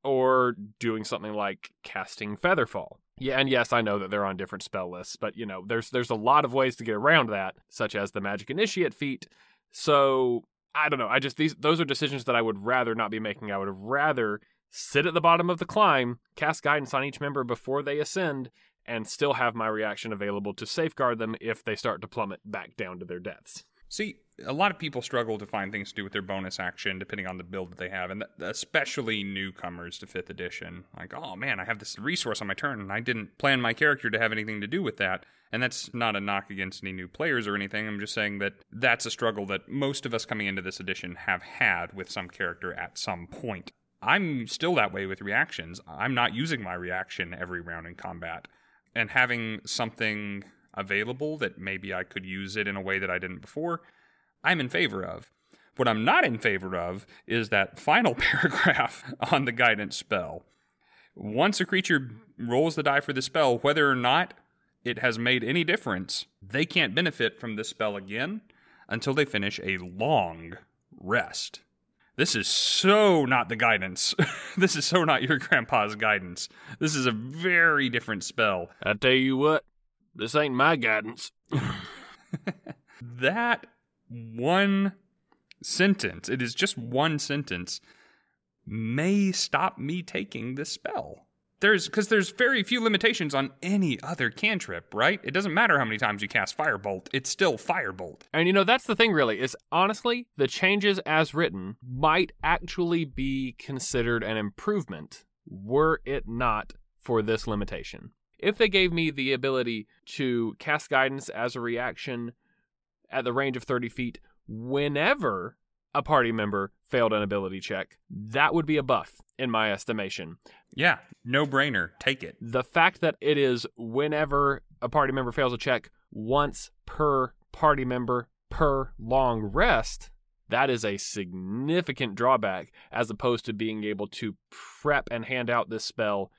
or doing something like casting Featherfall. Yeah, and yes, I know that they're on different spell lists, but you know, there's there's a lot of ways to get around that, such as the Magic Initiate feat. So I don't know. I just these those are decisions that I would rather not be making. I would rather sit at the bottom of the climb, cast guidance on each member before they ascend, and still have my reaction available to safeguard them if they start to plummet back down to their deaths. See, a lot of people struggle to find things to do with their bonus action depending on the build that they have, and especially newcomers to 5th edition. Like, oh man, I have this resource on my turn, and I didn't plan my character to have anything to do with that. And that's not a knock against any new players or anything. I'm just saying that that's a struggle that most of us coming into this edition have had with some character at some point. I'm still that way with reactions. I'm not using my reaction every round in combat. And having something available that maybe I could use it in a way that I didn't before, I'm in favor of. What I'm not in favor of is that final paragraph on the guidance spell. Once a creature rolls the die for the spell, whether or not it has made any difference, they can't benefit from this spell again until they finish a long rest. This is so not the guidance. this is so not your grandpa's guidance. This is a very different spell. I tell you what, this ain't my guidance. that one sentence, it is just one sentence, may stop me taking this spell. There's because there's very few limitations on any other cantrip, right? It doesn't matter how many times you cast Firebolt, it's still Firebolt. And you know, that's the thing really, is honestly, the changes as written might actually be considered an improvement were it not for this limitation. If they gave me the ability to cast guidance as a reaction at the range of 30 feet whenever a party member failed an ability check, that would be a buff in my estimation. Yeah, no brainer. Take it. The fact that it is whenever a party member fails a check once per party member per long rest, that is a significant drawback as opposed to being able to prep and hand out this spell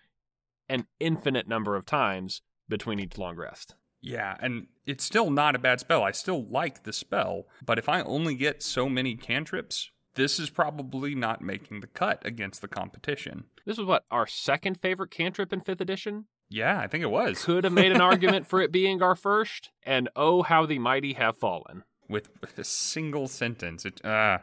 an infinite number of times between each long rest. Yeah, and it's still not a bad spell. I still like the spell, but if I only get so many cantrips, this is probably not making the cut against the competition. This was what our second favorite cantrip in 5th edition? Yeah, I think it was. Could have made an argument for it being our first, and oh how the mighty have fallen. With, with a single sentence. It uh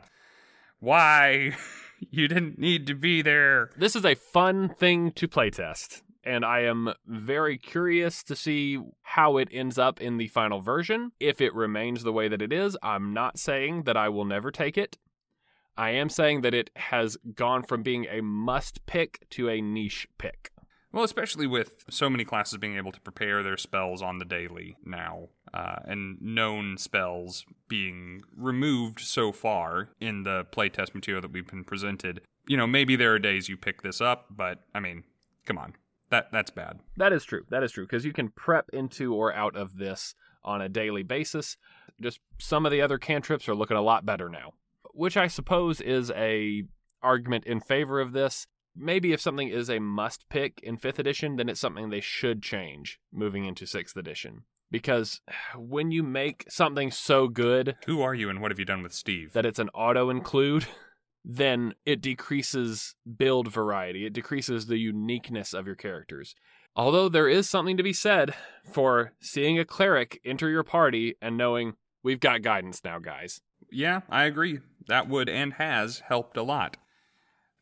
why you didn't need to be there. This is a fun thing to playtest and I am very curious to see how it ends up in the final version. If it remains the way that it is, I'm not saying that I will never take it. I am saying that it has gone from being a must pick to a niche pick. Well, especially with so many classes being able to prepare their spells on the daily now, uh, and known spells being removed so far in the playtest material that we've been presented. You know, maybe there are days you pick this up, but I mean, come on, that that's bad. That is true. That is true because you can prep into or out of this on a daily basis. Just some of the other cantrips are looking a lot better now, which I suppose is a argument in favor of this maybe if something is a must pick in 5th edition, then it's something they should change moving into 6th edition. Because when you make something so good. Who are you and what have you done with Steve? That it's an auto include, then it decreases build variety. It decreases the uniqueness of your characters. Although there is something to be said for seeing a cleric enter your party and knowing we've got guidance now, guys. Yeah, I agree. That would and has helped a lot.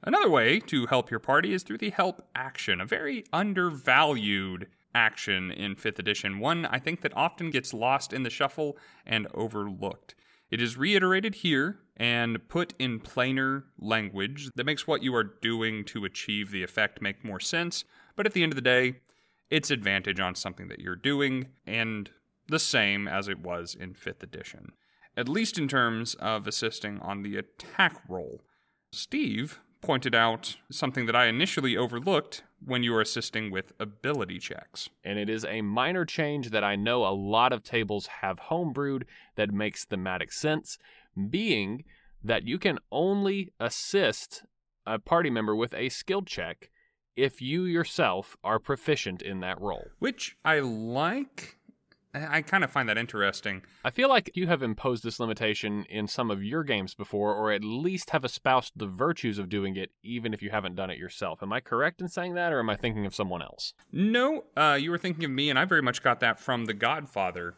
Another way to help your party is through the help action, a very undervalued action in 5th edition, one I think that often gets lost in the shuffle and overlooked. It is reiterated here and put in plainer language that makes what you are doing to achieve the effect make more sense, but at the end of the day, it's advantage on something that you're doing and the same as it was in 5th edition, at least in terms of assisting on the attack roll. Steve pointed out something that I initially overlooked when you were assisting with ability checks. And it is a minor change that I know a lot of tables have homebrewed that makes thematic sense, being that you can only assist a party member with a skill check if you yourself are proficient in that role. Which I like I kind of find that interesting. I feel like you have imposed this limitation in some of your games before, or at least have espoused the virtues of doing it, even if you haven't done it yourself. Am I correct in saying that, or am I thinking of someone else? No, uh, you were thinking of me, and I very much got that from The Godfather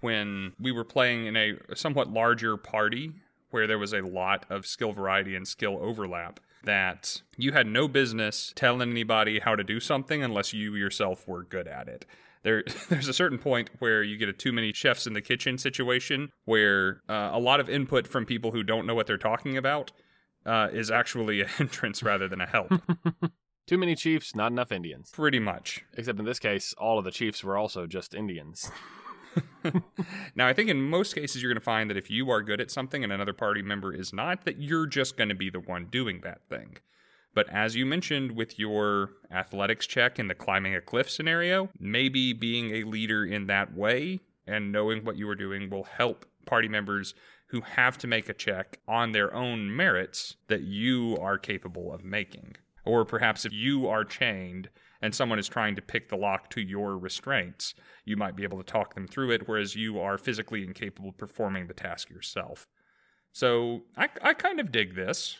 when we were playing in a somewhat larger party where there was a lot of skill variety and skill overlap. That you had no business telling anybody how to do something unless you yourself were good at it there there's a certain point where you get a too many chefs in the kitchen situation where uh, a lot of input from people who don't know what they're talking about uh, is actually a hindrance rather than a help. Too many chiefs, not enough Indians. Pretty much. Except in this case, all of the chiefs were also just Indians. now, I think in most cases, you're going to find that if you are good at something and another party member is not, that you're just going to be the one doing that thing. But as you mentioned with your athletics check in the climbing a cliff scenario, maybe being a leader in that way and knowing what you are doing will help party members who have to make a check on their own merits that you are capable of making. Or perhaps if you are chained and someone is trying to pick the lock to your restraints, you might be able to talk them through it, whereas you are physically incapable of performing the task yourself. So I, I kind of dig this.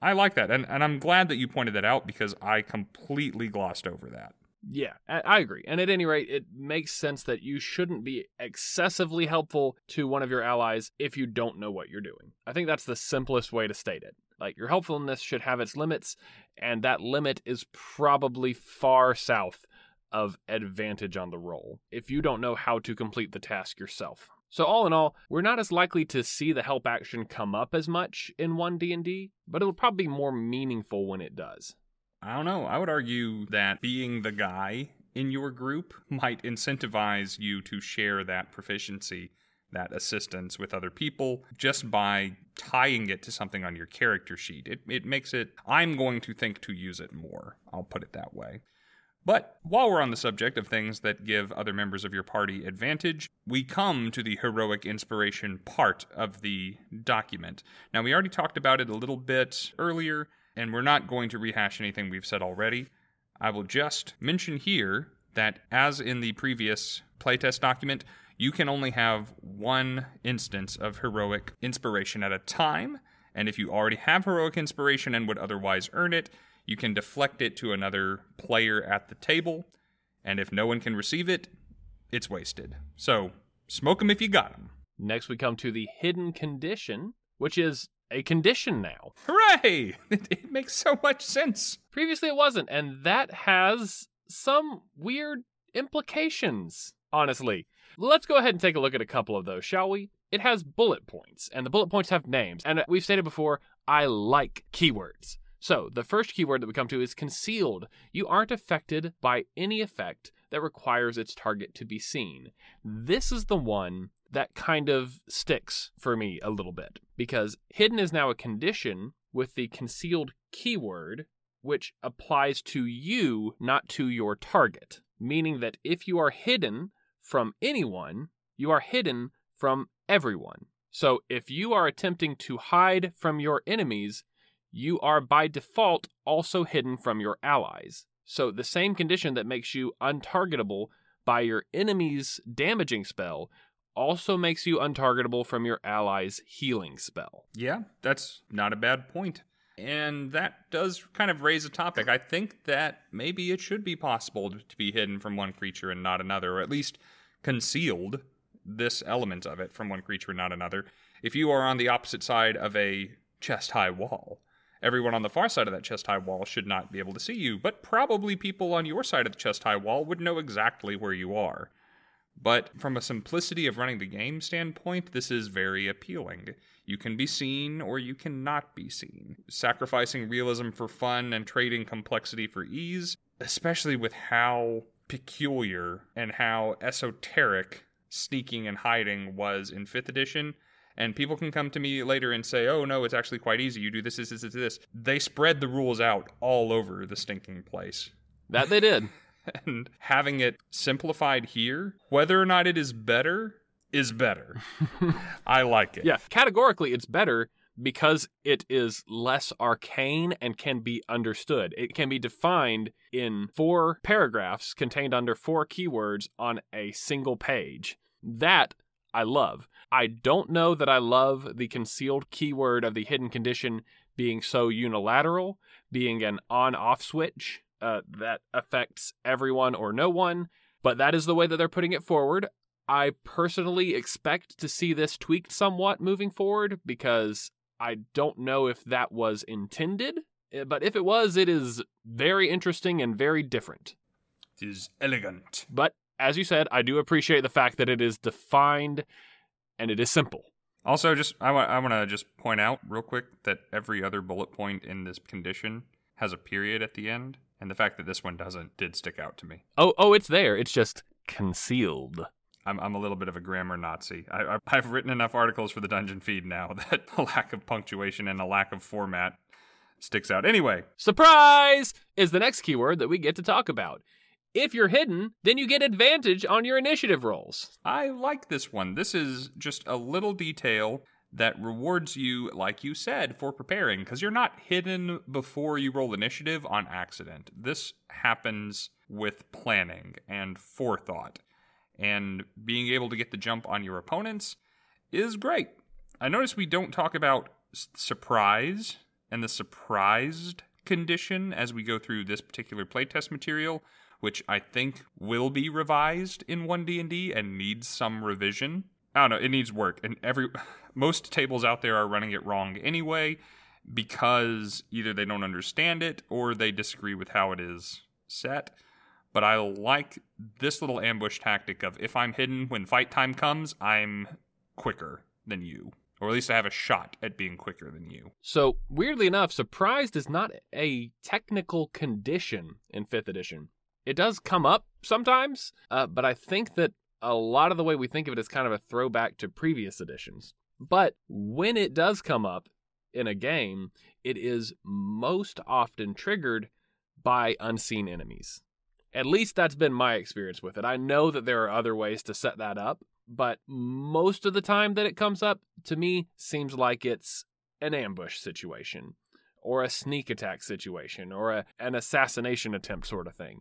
I like that. And, and I'm glad that you pointed that out because I completely glossed over that. Yeah, I agree. And at any rate, it makes sense that you shouldn't be excessively helpful to one of your allies if you don't know what you're doing. I think that's the simplest way to state it. Like, your helpfulness should have its limits, and that limit is probably far south of advantage on the roll if you don't know how to complete the task yourself. So all in all, we're not as likely to see the help action come up as much in 1 D&D, but it'll probably be more meaningful when it does. I don't know. I would argue that being the guy in your group might incentivize you to share that proficiency, that assistance with other people just by tying it to something on your character sheet. It it makes it I'm going to think to use it more. I'll put it that way. But while we're on the subject of things that give other members of your party advantage, we come to the heroic inspiration part of the document. Now, we already talked about it a little bit earlier, and we're not going to rehash anything we've said already. I will just mention here that, as in the previous playtest document, you can only have one instance of heroic inspiration at a time, and if you already have heroic inspiration and would otherwise earn it, you can deflect it to another player at the table, and if no one can receive it, it's wasted. So, smoke them if you got them. Next, we come to the hidden condition, which is a condition now. Hooray! It, it, makes so much sense. Previously, it wasn't, and that has some weird implications, honestly. Let's go ahead and take a look at a couple of those, shall we? It has bullet points, and the bullet points have names. And we've stated before, I like keywords. So, the first keyword that we come to is concealed. You aren't affected by any effect that requires its target to be seen. This is the one that kind of sticks for me a little bit because hidden is now a condition with the concealed keyword, which applies to you, not to your target. Meaning that if you are hidden from anyone, you are hidden from everyone. So if you are attempting to hide from your enemies, you are by default also hidden from your allies. So the same condition that makes you untargetable by your enemy's damaging spell also makes you untargetable from your ally's healing spell. Yeah, that's not a bad point. And that does kind of raise a topic. I think that maybe it should be possible to be hidden from one creature and not another, or at least concealed this element of it from one creature and not another. If you are on the opposite side of a chest high wall, everyone on the far side of that chest high wall should not be able to see you, but probably people on your side of the chest high wall would know exactly where you are. But from a simplicity of running the game standpoint, this is very appealing. You can be seen or you cannot be seen. Sacrificing realism for fun and trading complexity for ease, especially with how peculiar and how esoteric sneaking and hiding was in 5th edition, and people can come to me later and say, "Oh no, it's actually quite easy. You do this, this, this, this, this." They spread the rules out all over the stinking place. That they did. and having it simplified here, whether or not it is better, is better. I like it. Yeah, categorically, it's better because it is less arcane and can be understood. It can be defined in four paragraphs contained under four keywords on a single page. That I love. I don't know that I love the concealed keyword of the hidden condition being so unilateral, being an on off switch uh, that affects everyone or no one, but that is the way that they're putting it forward. I personally expect to see this tweaked somewhat moving forward because I don't know if that was intended, eh, but if it was, it is very interesting and very different. It is elegant. But as you said, I do appreciate the fact that it is defined and it is simple. Also, just I want I want to just point out real quick that every other bullet point in this condition has a period at the end, and the fact that this one doesn't did stick out to me. Oh, oh, it's there. It's just concealed. I'm, I'm a little bit of a grammar Nazi. I, I've written enough articles for the Dungeon Feed now that a lack of punctuation and a lack of format sticks out. Anyway, surprise is the next keyword that we get to talk about. If you're hidden, then you get advantage on your initiative rolls. I like this one. This is just a little detail that rewards you, like you said, for preparing, because you're not hidden before you roll initiative on accident. This happens with planning and forethought and being able to get the jump on your opponents is great. I notice we don't talk about surprise and the surprised condition as we go through this particular playtest material, which I think will be revised in 1D&D and needs some revision. I don't know, it needs work and every most tables out there are running it wrong anyway because either they don't understand it or they disagree with how it is set but I like this little ambush tactic of if I'm hidden when fight time comes, I'm quicker than you. Or at least I have a shot at being quicker than you. So, weirdly enough, surprised is not a technical condition in 5th edition. It does come up sometimes, uh, but I think that a lot of the way we think of it is kind of a throwback to previous editions. But when it does come up in a game, it is most often triggered by unseen enemies. At least that's been my experience with it. I know that there are other ways to set that up, but most of the time that it comes up to me seems like it's an ambush situation or a sneak attack situation or a, an assassination attempt sort of thing.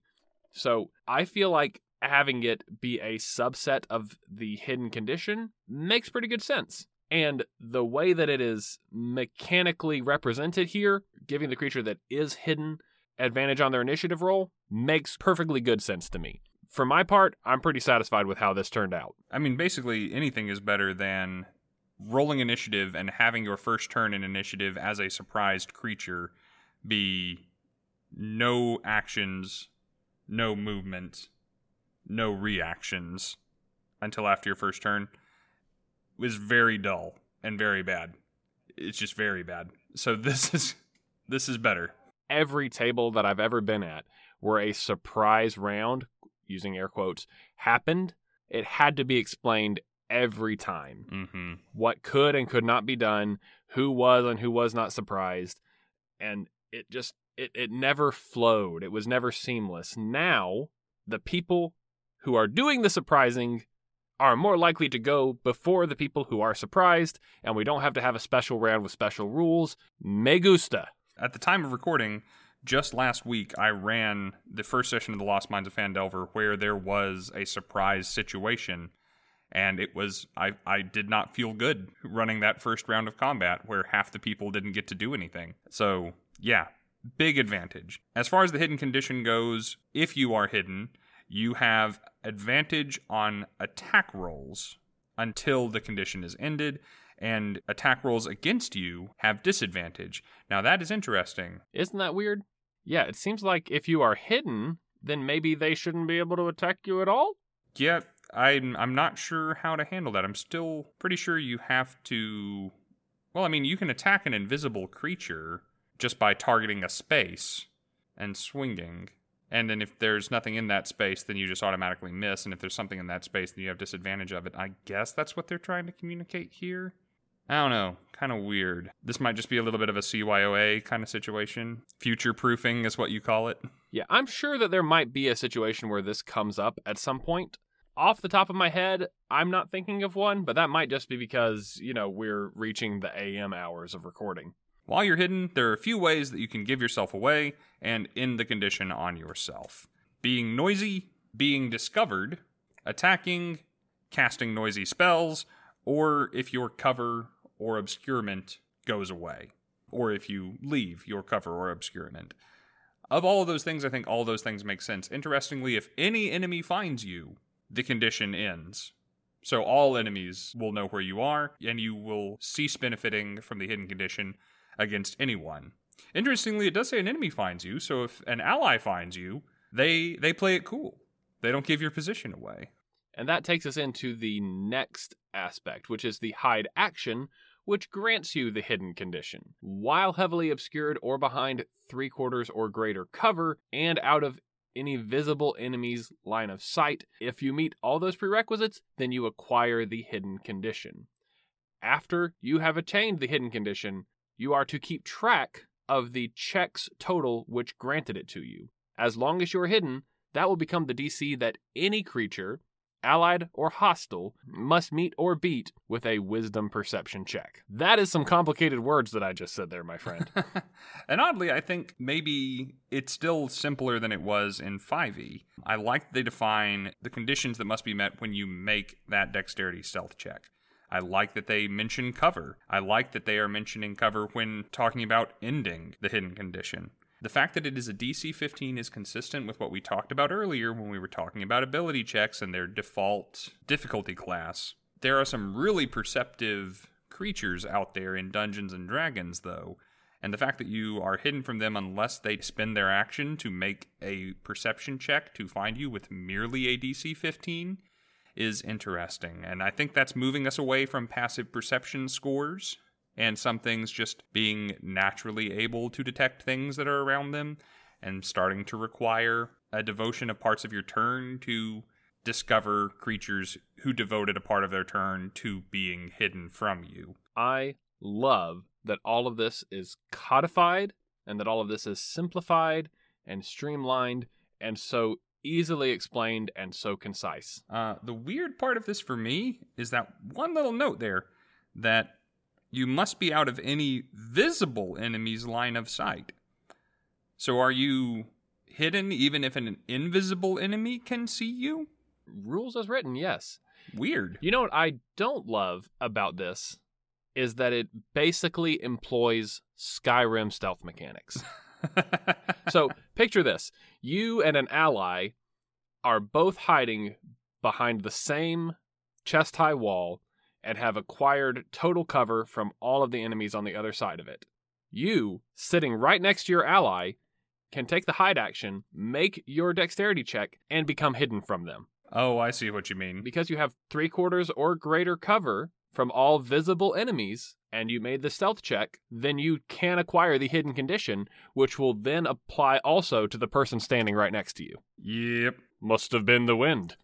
So I feel like having it be a subset of the hidden condition makes pretty good sense. And the way that it is mechanically represented here, giving the creature that is hidden advantage on their initiative roll makes perfectly good sense to me. For my part, I'm pretty satisfied with how this turned out. I mean, basically, anything is better than rolling initiative and having your first turn in initiative as a surprised creature be no actions no movement, no reactions until after your first turn was very dull and very bad. It's just very bad. So this is this is better. Every table that I've ever been at where a surprise round, using air quotes, happened, it had to be explained every time. Mm-hmm. What could and could not be done, who was and who was not surprised, and it just it, it never flowed. It was never seamless. Now, the people who are doing the surprising are more likely to go before the people who are surprised, and we don't have to have a special round with special rules. Me gusta. At the time of recording, just last week, I ran the first session of the Lost Mines of Phandelver where there was a surprise situation. And it was, I, I did not feel good running that first round of combat where half the people didn't get to do anything. So, yeah, big advantage. As far as the hidden condition goes, if you are hidden, you have advantage on attack rolls until the condition is ended, and attack rolls against you have disadvantage. Now, that is interesting. Isn't that weird? Yeah, it seems like if you are hidden, then maybe they shouldn't be able to attack you at all. Yeah, I'm, I'm not sure how to handle that. I'm still pretty sure you have to. Well, I mean, you can attack an invisible creature just by targeting a space and swinging. And then if there's nothing in that space, then you just automatically miss. And if there's something in that space, then you have disadvantage of it. I guess that's what they're trying to communicate here. I don't know. Kind of weird. This might just be a little bit of a CYOA kind of situation. Future proofing is what you call it. Yeah, I'm sure that there might be a situation where this comes up at some point. Off the top of my head, I'm not thinking of one, but that might just be because, you know, we're reaching the AM hours of recording. While you're hidden, there are a few ways that you can give yourself away and end the condition on yourself being noisy, being discovered, attacking, casting noisy spells, or if your cover or obscurement goes away, or if you leave your cover or obscurement. Of all of those things, I think all those things make sense. Interestingly, if any enemy finds you, the condition ends. So all enemies will know where you are, and you will cease benefiting from the hidden condition against anyone. Interestingly, it does say an enemy finds you, so if an ally finds you, they they play it cool. They don't give your position away. And that takes us into the next aspect, which is the hide action, which grants you the hidden condition. While heavily obscured or behind three quarters or greater cover, and out of any visible enemy's line of sight, if you meet all those prerequisites, then you acquire the hidden condition. After you have attained the hidden condition, you are to keep track of the checks total which granted it to you. As long as you're hidden, that will become the DC that any creature, allied or hostile, must meet or beat with a wisdom perception check. That is some complicated words that I just said there, my friend. and oddly, I think maybe it's still simpler than it was in 5e. I like they define the conditions that must be met when you make that dexterity stealth check. I like that they mention cover. I like that they are mentioning cover when talking about ending the hidden condition. The fact that it is a DC 15 is consistent with what we talked about earlier when we were talking about ability checks and their default difficulty class. There are some really perceptive creatures out there in Dungeons and Dragons, though, and the fact that you are hidden from them unless they spend their action to make a perception check to find you with merely a DC 15 is interesting. And I think that's moving us away from passive perception scores and some things just being naturally able to detect things that are around them and starting to require a devotion of parts of your turn to discover creatures who devoted a part of their turn to being hidden from you. I love that all of this is codified and that all of this is simplified and streamlined and so easily explained and so concise. Uh, the weird part of this for me is that one little note there that you must be out of any visible enemy's line of sight. So are you hidden even if an invisible enemy can see you? Rules as written, yes. Weird. You know what I don't love about this is that it basically employs Skyrim stealth mechanics. so picture this you and an ally are both hiding behind the same chest high wall and have acquired total cover from all of the enemies on the other side of it. You, sitting right next to your ally, can take the hide action, make your dexterity check, and become hidden from them. Oh, I see what you mean. Because you have three quarters or greater cover from all visible enemies, and you made the stealth check, then you can acquire the hidden condition, which will then apply also to the person standing right next to you. Yep. Must have been the wind.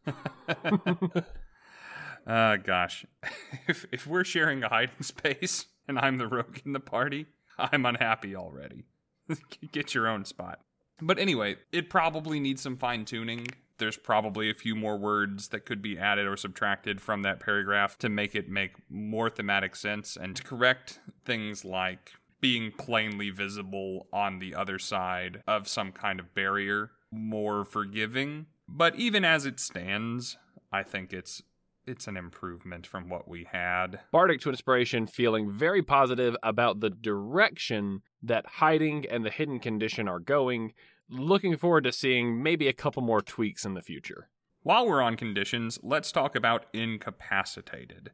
uh, gosh. if, if we're sharing a hiding space and I'm the rogue in the party, I'm unhappy already. Get your own spot. But anyway, it probably needs some fine tuning. There's probably a few more words that could be added or subtracted from that paragraph to make it make more thematic sense and to correct things like being plainly visible on the other side of some kind of barrier more forgiving. But even as it stands, I think it's it's an improvement from what we had. Bardic Twinspiration feeling very positive about the direction that hiding and the hidden condition are going. Looking forward to seeing maybe a couple more tweaks in the future. While we're on conditions, let's talk about incapacitated.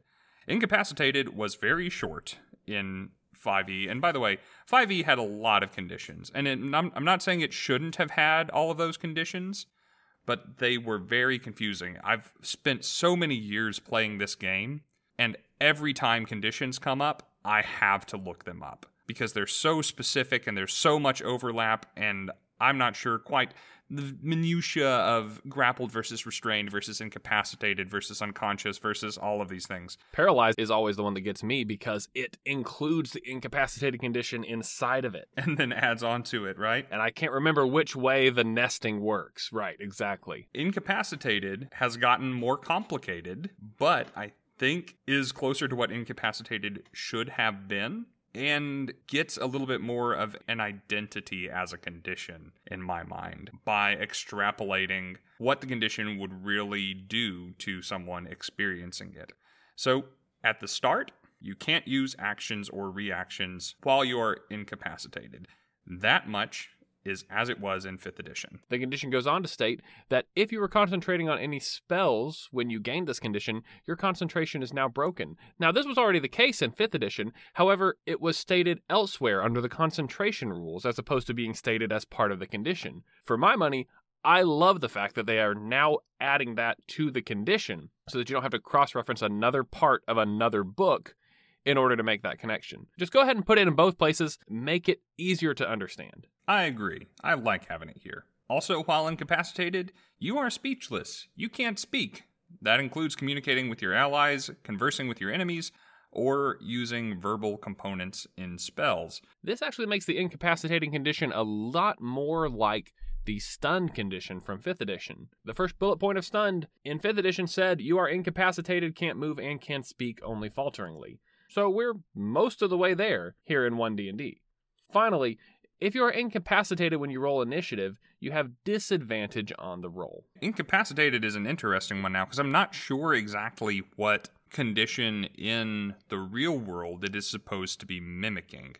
Incapacitated was very short in 5e. And by the way, 5e had a lot of conditions. And it, I'm, I'm not saying it shouldn't have had all of those conditions, but they were very confusing. I've spent so many years playing this game, and every time conditions come up, I have to look them up because they're so specific and there's so much overlap, and I'm not sure quite the minutia of grappled versus restrained versus incapacitated versus unconscious versus all of these things. Paralyzed is always the one that gets me because it includes the incapacitated condition inside of it. And then adds on to it, right? And I can't remember which way the nesting works. Right, exactly. Incapacitated has gotten more complicated, but I think is closer to what incapacitated should have been and gets a little bit more of an identity as a condition in my mind by extrapolating what the condition would really do to someone experiencing it. So, at the start, you can't use actions or reactions while you are incapacitated. That much is as it was in 5th edition. The condition goes on to state that if you were concentrating on any spells when you gained this condition, your concentration is now broken. Now, this was already the case in 5th edition, however, it was stated elsewhere under the concentration rules as opposed to being stated as part of the condition. For my money, I love the fact that they are now adding that to the condition so that you don't have to cross reference another part of another book in order to make that connection. Just go ahead and put it in both places, make it easier to understand. I agree. I like having it here. Also, while incapacitated, you are speechless. You can't speak. That includes communicating with your allies, conversing with your enemies, or using verbal components in spells. This actually makes the incapacitating condition a lot more like the stunned condition from 5th edition. The first bullet point of stunned in 5th edition said you are incapacitated, can't move, and can't speak only falteringly. So we're most of the way there here in 1D&D. Finally, if you are incapacitated when you roll initiative, you have disadvantage on the roll. Incapacitated is an interesting one now because I'm not sure exactly what condition in the real world it is supposed to be mimicking.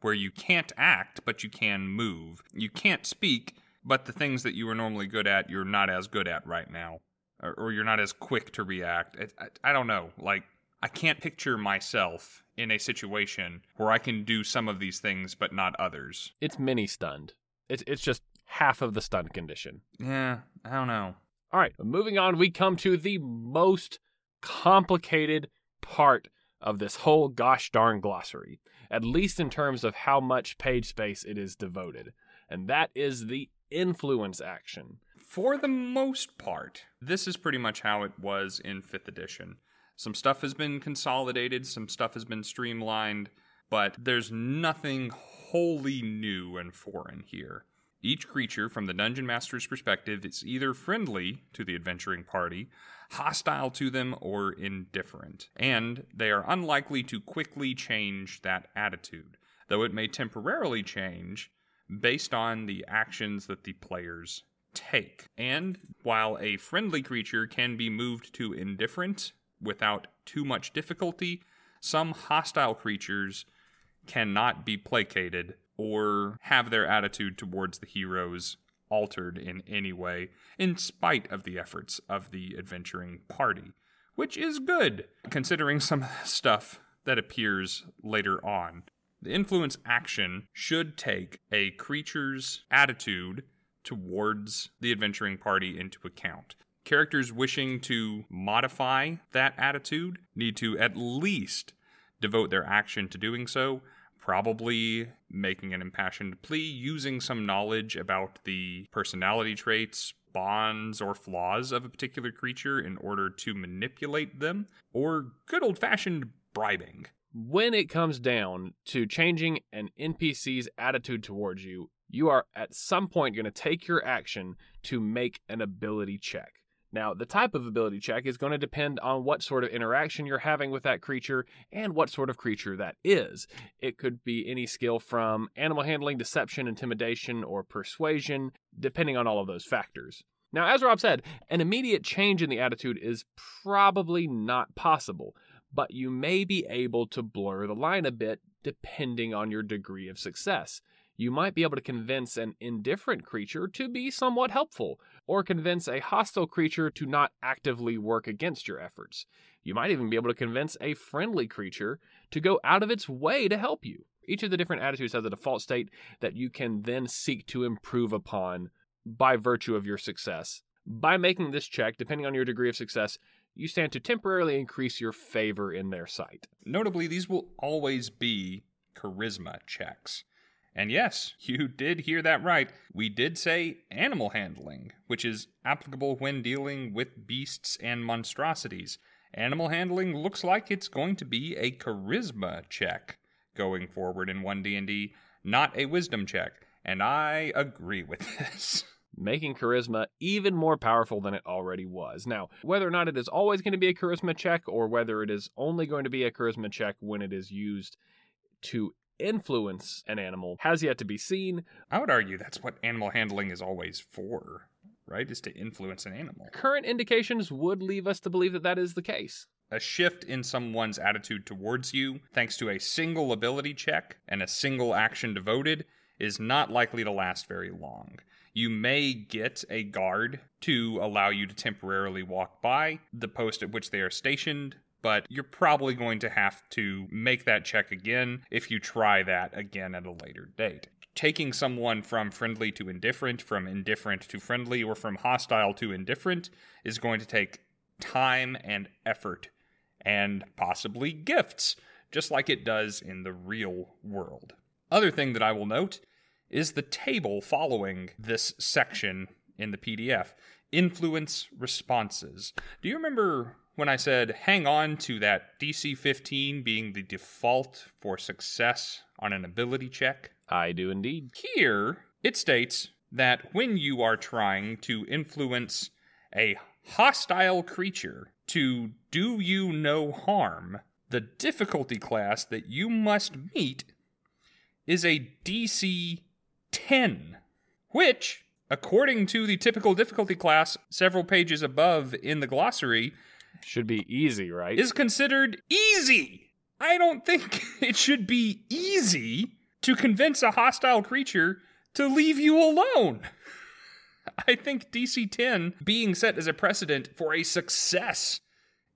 Where you can't act, but you can move. You can't speak, but the things that you were normally good at, you're not as good at right now. Or, or you're not as quick to react. I, I, I don't know. Like, I can't picture myself in a situation where I can do some of these things but not others. It's mini stunned. It's it's just half of the stun condition. Yeah, I don't know. All right, moving on, we come to the most complicated part of this whole gosh darn glossary, at least in terms of how much page space it is devoted, and that is the influence action. For the most part, this is pretty much how it was in 5th edition. Some stuff has been consolidated, some stuff has been streamlined, but there's nothing wholly new and foreign here. Each creature, from the dungeon master's perspective, is either friendly to the adventuring party, hostile to them, or indifferent, and they are unlikely to quickly change that attitude, though it may temporarily change based on the actions that the players take. And while a friendly creature can be moved to indifferent without too much difficulty, some hostile creatures cannot be placated or have their attitude towards the heroes altered in any way, in spite of the efforts of the adventuring party, which is good, considering some stuff that appears later on. The influence action should take a creature's attitude towards the adventuring party into account. Characters wishing to modify that attitude need to at least devote their action to doing so, probably making an impassioned plea using some knowledge about the personality traits, bonds, or flaws of a particular creature in order to manipulate them, or good old fashioned bribing. When it comes down to changing an NPC's attitude towards you, you are at some point going to take your action to make an ability check. Now, the type of ability check is going to depend on what sort of interaction you're having with that creature and what sort of creature that is. It could be any skill from animal handling, deception, intimidation, or persuasion, depending on all of those factors. Now, as Rob said, an immediate change in the attitude is probably not possible, but you may be able to blur the line a bit depending on your degree of success you might be able to convince an indifferent creature to be somewhat helpful, or convince a hostile creature to not actively work against your efforts. You might even be able to convince a friendly creature to go out of its way to help you. Each of the different attitudes has a default state that you can then seek to improve upon by virtue of your success. By making this check, depending on your degree of success, you stand to temporarily increase your favor in their sight. Notably, these will always be charisma checks. And yes, you did hear that right. We did say animal handling, which is applicable when dealing with beasts and monstrosities. Animal handling looks like it's going to be a charisma check going forward in 1D&D, not a wisdom check. And I agree with this. Making charisma even more powerful than it already was. Now, whether or not it is always going to be a charisma check or whether it is only going to be a charisma check when it is used to influence an animal has yet to be seen. I would argue that's what animal handling is always for, right? Is to influence an animal. Current indications would leave us to believe that that is the case. A shift in someone's attitude towards you, thanks to a single ability check and a single action devoted, is not likely to last very long. You may get a guard to allow you to temporarily walk by the post at which they are stationed, but you're probably going to have to make that check again if you try that again at a later date. Taking someone from friendly to indifferent, from indifferent to friendly, or from hostile to indifferent is going to take time and effort and possibly gifts, just like it does in the real world. Other thing that I will note is the table following this section in the PDF influence responses. Do you remember when I said hang on to that DC 15 being the default for success on an ability check? I do indeed. Here, it states that when you are trying to influence a hostile creature to do you no harm, the difficulty class that you must meet is a DC 10, which, according to the typical difficulty class several pages above in the glossary, should be easy, right? Is considered easy. I don't think it should be easy to convince a hostile creature to leave you alone. I think DC 10 being set as a precedent for a success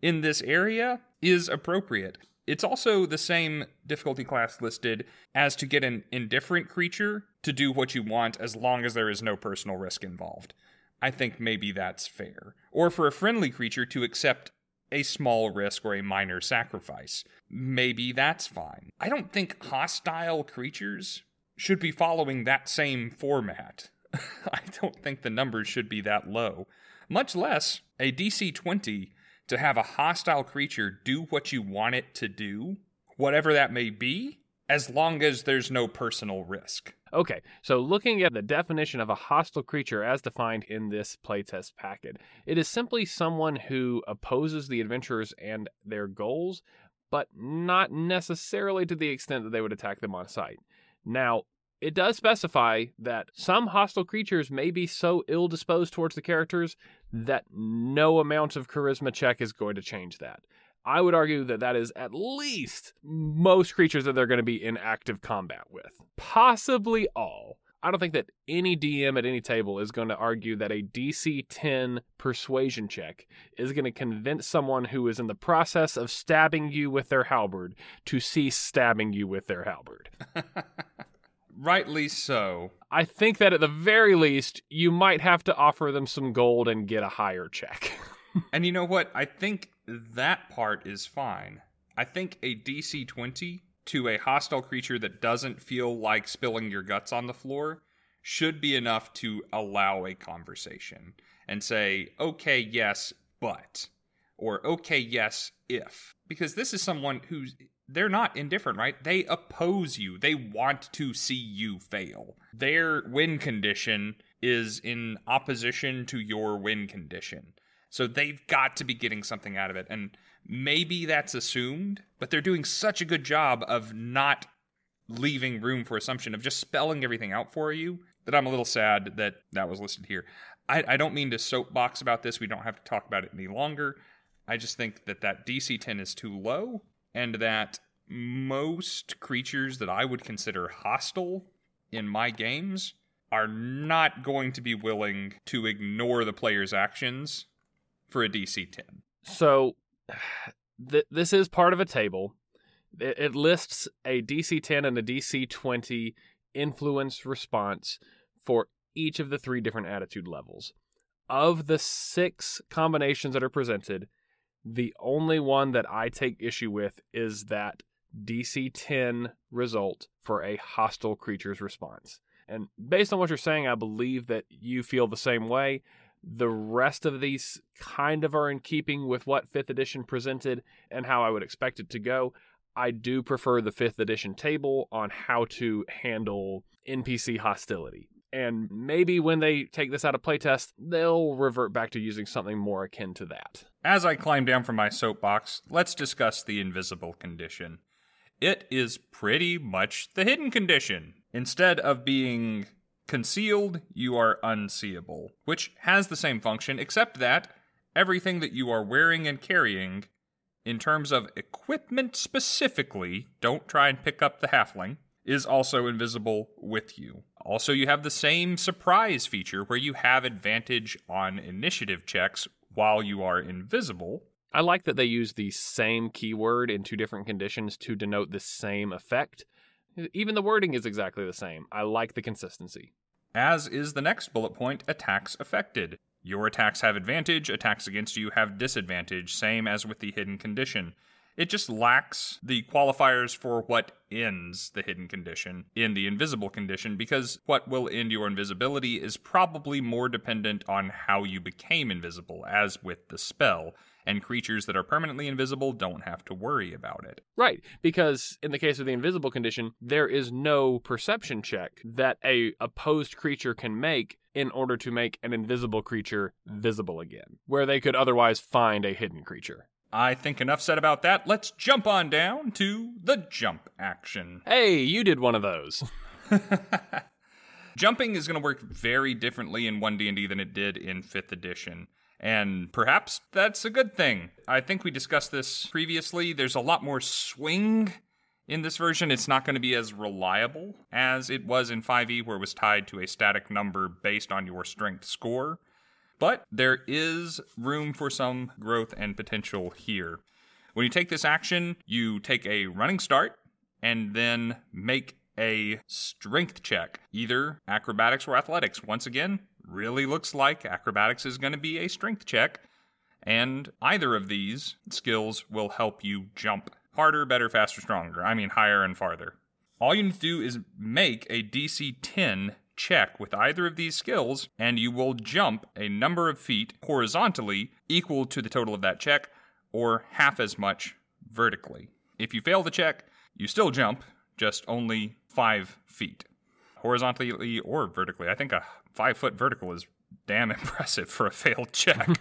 in this area is appropriate. It's also the same difficulty class listed as to get an indifferent creature to do what you want as long as there is no personal risk involved. I think maybe that's fair. Or for a friendly creature to accept a small risk or a minor sacrifice. Maybe that's fine. I don't think hostile creatures should be following that same format. I don't think the numbers should be that low. Much less a DC 20 to have a hostile creature do what you want it to do, whatever that may be, as long as there's no personal risk. Okay, so looking at the definition of a hostile creature as defined in this playtest packet, it is simply someone who opposes the adventurers and their goals, but not necessarily to the extent that they would attack them on sight. Now, it does specify that some hostile creatures may be so ill disposed towards the characters that no amount of charisma check is going to change that. I would argue that that is at least most creatures that they're going to be in active combat with. Possibly all. I don't think that any DM at any table is going to argue that a DC 10 persuasion check is going to convince someone who is in the process of stabbing you with their halberd to cease stabbing you with their halberd. Rightly so. I think that at the very least, you might have to offer them some gold and get a higher check. and you know what? I think that part is fine. I think a DC 20 to a hostile creature that doesn't feel like spilling your guts on the floor should be enough to allow a conversation and say, okay, yes, but, or okay, yes, if. Because this is someone who's, they're not indifferent, right? They oppose you, they want to see you fail. Their win condition is in opposition to your win condition. So they've got to be getting something out of it. And maybe that's assumed, but they're doing such a good job of not leaving room for assumption, of just spelling everything out for you, that I'm a little sad that that was listed here. I, I don't mean to soapbox about this. We don't have to talk about it any longer. I just think that that DC 10 is too low, and that most creatures that I would consider hostile in my games are not going to be willing to ignore the player's actions for a DC 10. So th- this is part of a table. It, it lists a DC 10 and a DC 20 influence response for each of the three different attitude levels. Of the six combinations that are presented, the only one that I take issue with is that DC 10 result for a hostile creature's response. And based on what you're saying, I believe that you feel the same way. The rest of these kind of are in keeping with what 5th edition presented and how I would expect it to go. I do prefer the 5th edition table on how to handle NPC hostility. And maybe when they take this out of playtest, they'll revert back to using something more akin to that. As I climb down from my soapbox, let's discuss the invisible condition. It is pretty much the hidden condition. Instead of being Concealed, you are unseeable, which has the same function, except that everything that you are wearing and carrying, in terms of equipment specifically, don't try and pick up the halfling, is also invisible with you. Also, you have the same surprise feature where you have advantage on initiative checks while you are invisible. I like that they use the same keyword in two different conditions to denote the same effect. Even the wording is exactly the same. I like the consistency. As is the next bullet point attacks affected. Your attacks have advantage, attacks against you have disadvantage, same as with the hidden condition. It just lacks the qualifiers for what ends the hidden condition in the invisible condition because what will end your invisibility is probably more dependent on how you became invisible, as with the spell and creatures that are permanently invisible don't have to worry about it. Right, because in the case of the invisible condition, there is no perception check that a opposed creature can make in order to make an invisible creature visible again, where they could otherwise find a hidden creature. I think enough said about that. Let's jump on down to the jump action. Hey, you did one of those. Jumping is going to work very differently in 1D&D than it did in 5th edition. And perhaps that's a good thing. I think we discussed this previously. There's a lot more swing in this version. It's not going to be as reliable as it was in 5e, where it was tied to a static number based on your strength score. But there is room for some growth and potential here. When you take this action, you take a running start and then make a strength check, either acrobatics or athletics. Once again, really looks like acrobatics is going to be a strength check, and either of these skills will help you jump harder, better, faster, stronger. I mean, higher and farther. All you need to do is make a DC 10 check with either of these skills, and you will jump a number of feet horizontally equal to the total of that check, or half as much vertically. If you fail the check, you still jump, just only five feet. Horizontally or vertically. I think a five foot vertical is damn impressive for a failed check.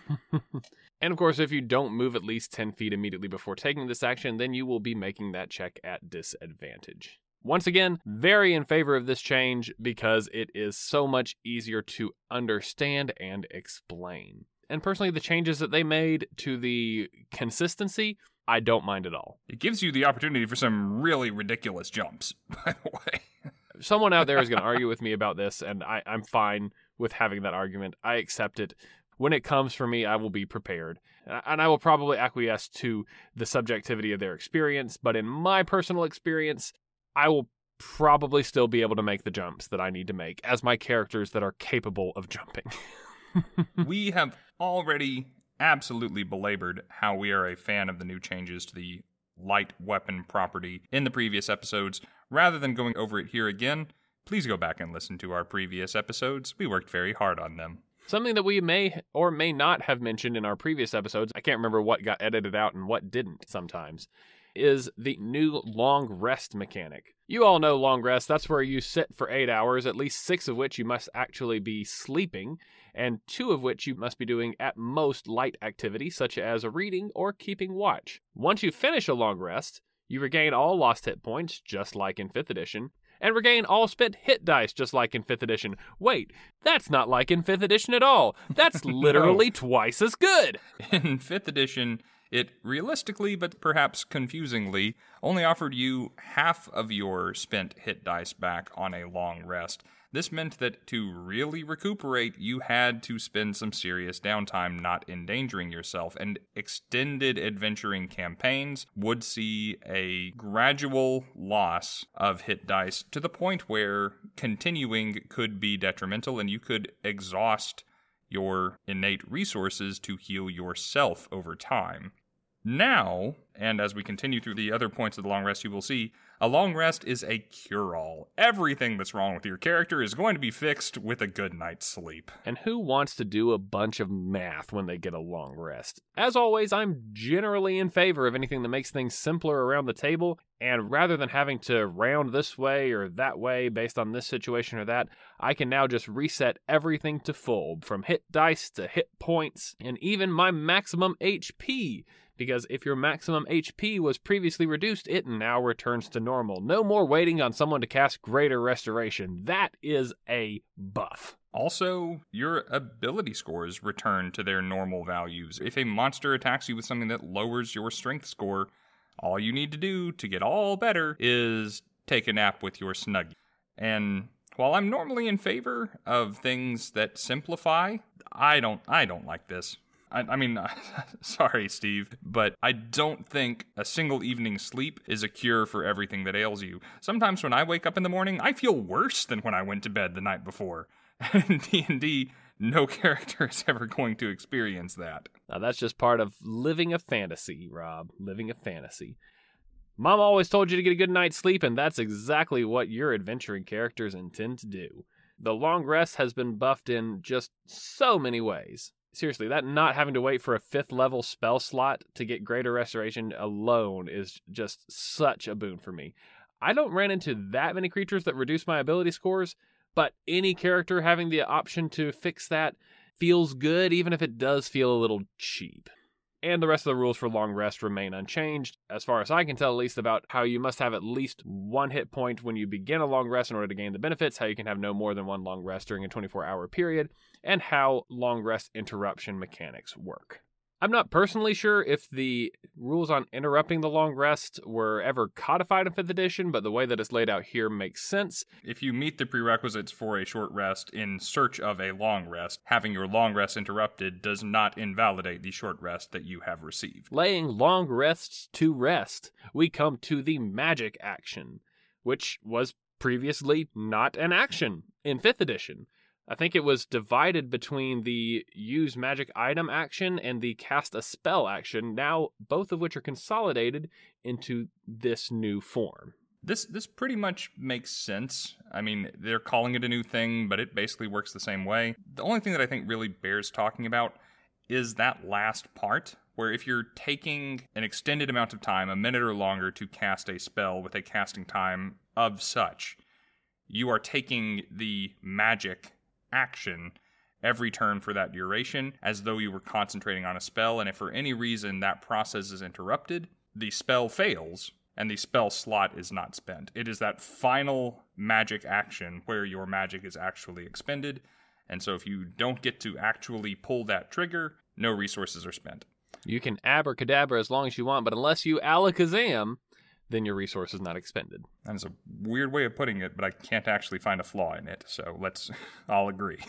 and of course, if you don't move at least 10 feet immediately before taking this action, then you will be making that check at disadvantage. Once again, very in favor of this change because it is so much easier to understand and explain. And personally, the changes that they made to the consistency, I don't mind at all. It gives you the opportunity for some really ridiculous jumps, by the way. someone out there is going to argue with me about this, and I, I'm fine with having that argument. I accept it. When it comes for me, I will be prepared. And I will probably acquiesce to the subjectivity of their experience. But in my personal experience, I will probably still be able to make the jumps that I need to make as my characters that are capable of jumping. we have already absolutely belabored how we are a fan of the new changes to the light weapon property in the previous episodes. Rather than going over it here again, please go back and listen to our previous episodes. We worked very hard on them. Something that we may or may not have mentioned in our previous episodes, I can't remember what got edited out and what didn't sometimes, is the new long rest mechanic. You all know long rest, that's where you sit for eight hours, at least six of which you must actually be sleeping, and two of which you must be doing at most light activity, such as reading or keeping watch. Once you finish a long rest, you regain all lost hit points, just like in 5th edition, and regain all spent hit dice just like in 5th edition. Wait, that's not like in 5th edition at all. That's literally no. twice as good. In 5th edition, it realistically, but perhaps confusingly, only offered you half of your spent hit dice back on a long rest. This meant that to really recuperate, you had to spend some serious downtime not endangering yourself, and extended adventuring campaigns would see a gradual loss of hit dice to the point where continuing could be detrimental and you could exhaust your innate resources to heal yourself over time. Now, and as we continue through the other points of the long rest, you will see a long rest is a cure all. Everything that's wrong with your character is going to be fixed with a good night's sleep. And who wants to do a bunch of math when they get a long rest? As always, I'm generally in favor of anything that makes things simpler around the table. And rather than having to round this way or that way based on this situation or that, I can now just reset everything to full from hit dice to hit points and even my maximum HP because if your maximum HP was previously reduced, it now returns to normal. No more waiting on someone to cast Greater Restoration. That is a buff. Also, your ability scores return to their normal values. If a monster attacks you with something that lowers your strength score, all you need to do to get all better is take a nap with your Snuggie. And while I'm normally in favor of things that simplify, I don't I don't like this. I, I mean, sorry, Steve, but I don't think a single evening's sleep is a cure for everything that ails you. Sometimes when I wake up in the morning, I feel worse than when I went to bed the night before. in D&D, no character is ever going to experience that. Now that's just part of living a fantasy, Rob. Living a fantasy. Mom always told you to get a good night's sleep, and that's exactly what your adventuring characters intend to do. The long rest has been buffed in just so many ways seriously, that not having to wait for a fifth level spell slot to get greater restoration alone is just such a boon for me. I don't run into that many creatures that reduce my ability scores, but any character having the option to fix that feels good, even if it does feel a little cheap. And the rest of the rules for long rest remain unchanged, as far as I can tell, at least about how you must have at least one hit point when you begin a long rest in order to gain the benefits, how you can have no more than one long rest during a 24 hour period, and how long rest interruption mechanics work. I'm not personally sure if the rules on interrupting the long rest were ever codified in 5th edition, but the way that it's laid out here makes sense. If you meet the prerequisites for a short rest in search of a long rest, having your long rest interrupted does not invalidate the short rest that you have received. Laying long rests to rest, we come to the magic action, which was previously not an action in 5th edition. I think it was divided between the use magic item action and the cast a spell action, now both of which are consolidated into this new form. This this pretty much makes sense. I mean, they're calling it a new thing, but it basically works the same way. The only thing that I think really bears talking about is that last part where if you're taking an extended amount of time, a minute or longer to cast a spell with a casting time of such, you are taking the magic action every turn for that duration as though you were concentrating on a spell. And if for any reason that process is interrupted, the spell fails and the spell slot is not spent. It is that final magic action where your magic is actually expended. And so if you don't get to actually pull that trigger, no resources are spent. You can abracadabra as long as you want, but unless you alakazam, then your resource is not expended. That is a weird way of putting it, but I can't actually find a flaw in it, so let's I'll agree.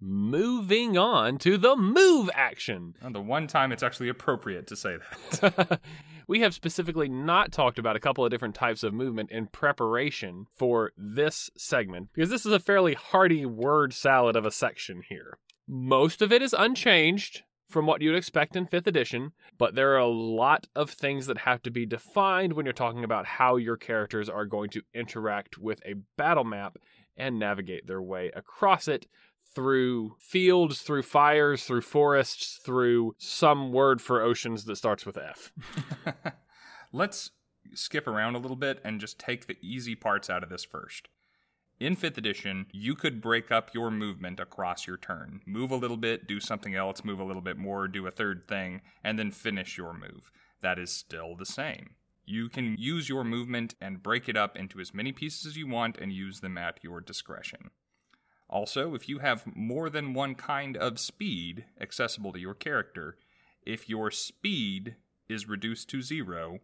Moving on to the move action. And oh, the one time it's actually appropriate to say that. we have specifically not talked about a couple of different types of movement in preparation for this segment because this is a fairly hearty word salad of a section here. Most of it is unchanged from what you'd expect in 5th edition, but there are a lot of things that have to be defined when you're talking about how your characters are going to interact with a battle map and navigate their way across it through fields, through fires, through forests, through some word for oceans that starts with F. Let's skip around a little bit and just take the easy parts out of this first. In 5th edition, you could break up your movement across your turn. Move a little bit, do something else, move a little bit more, do a third thing, and then finish your move. That is still the same. You can use your movement and break it up into as many pieces as you want and use them at your discretion. Also, if you have more than one kind of speed accessible to your character, if your speed is reduced to zero,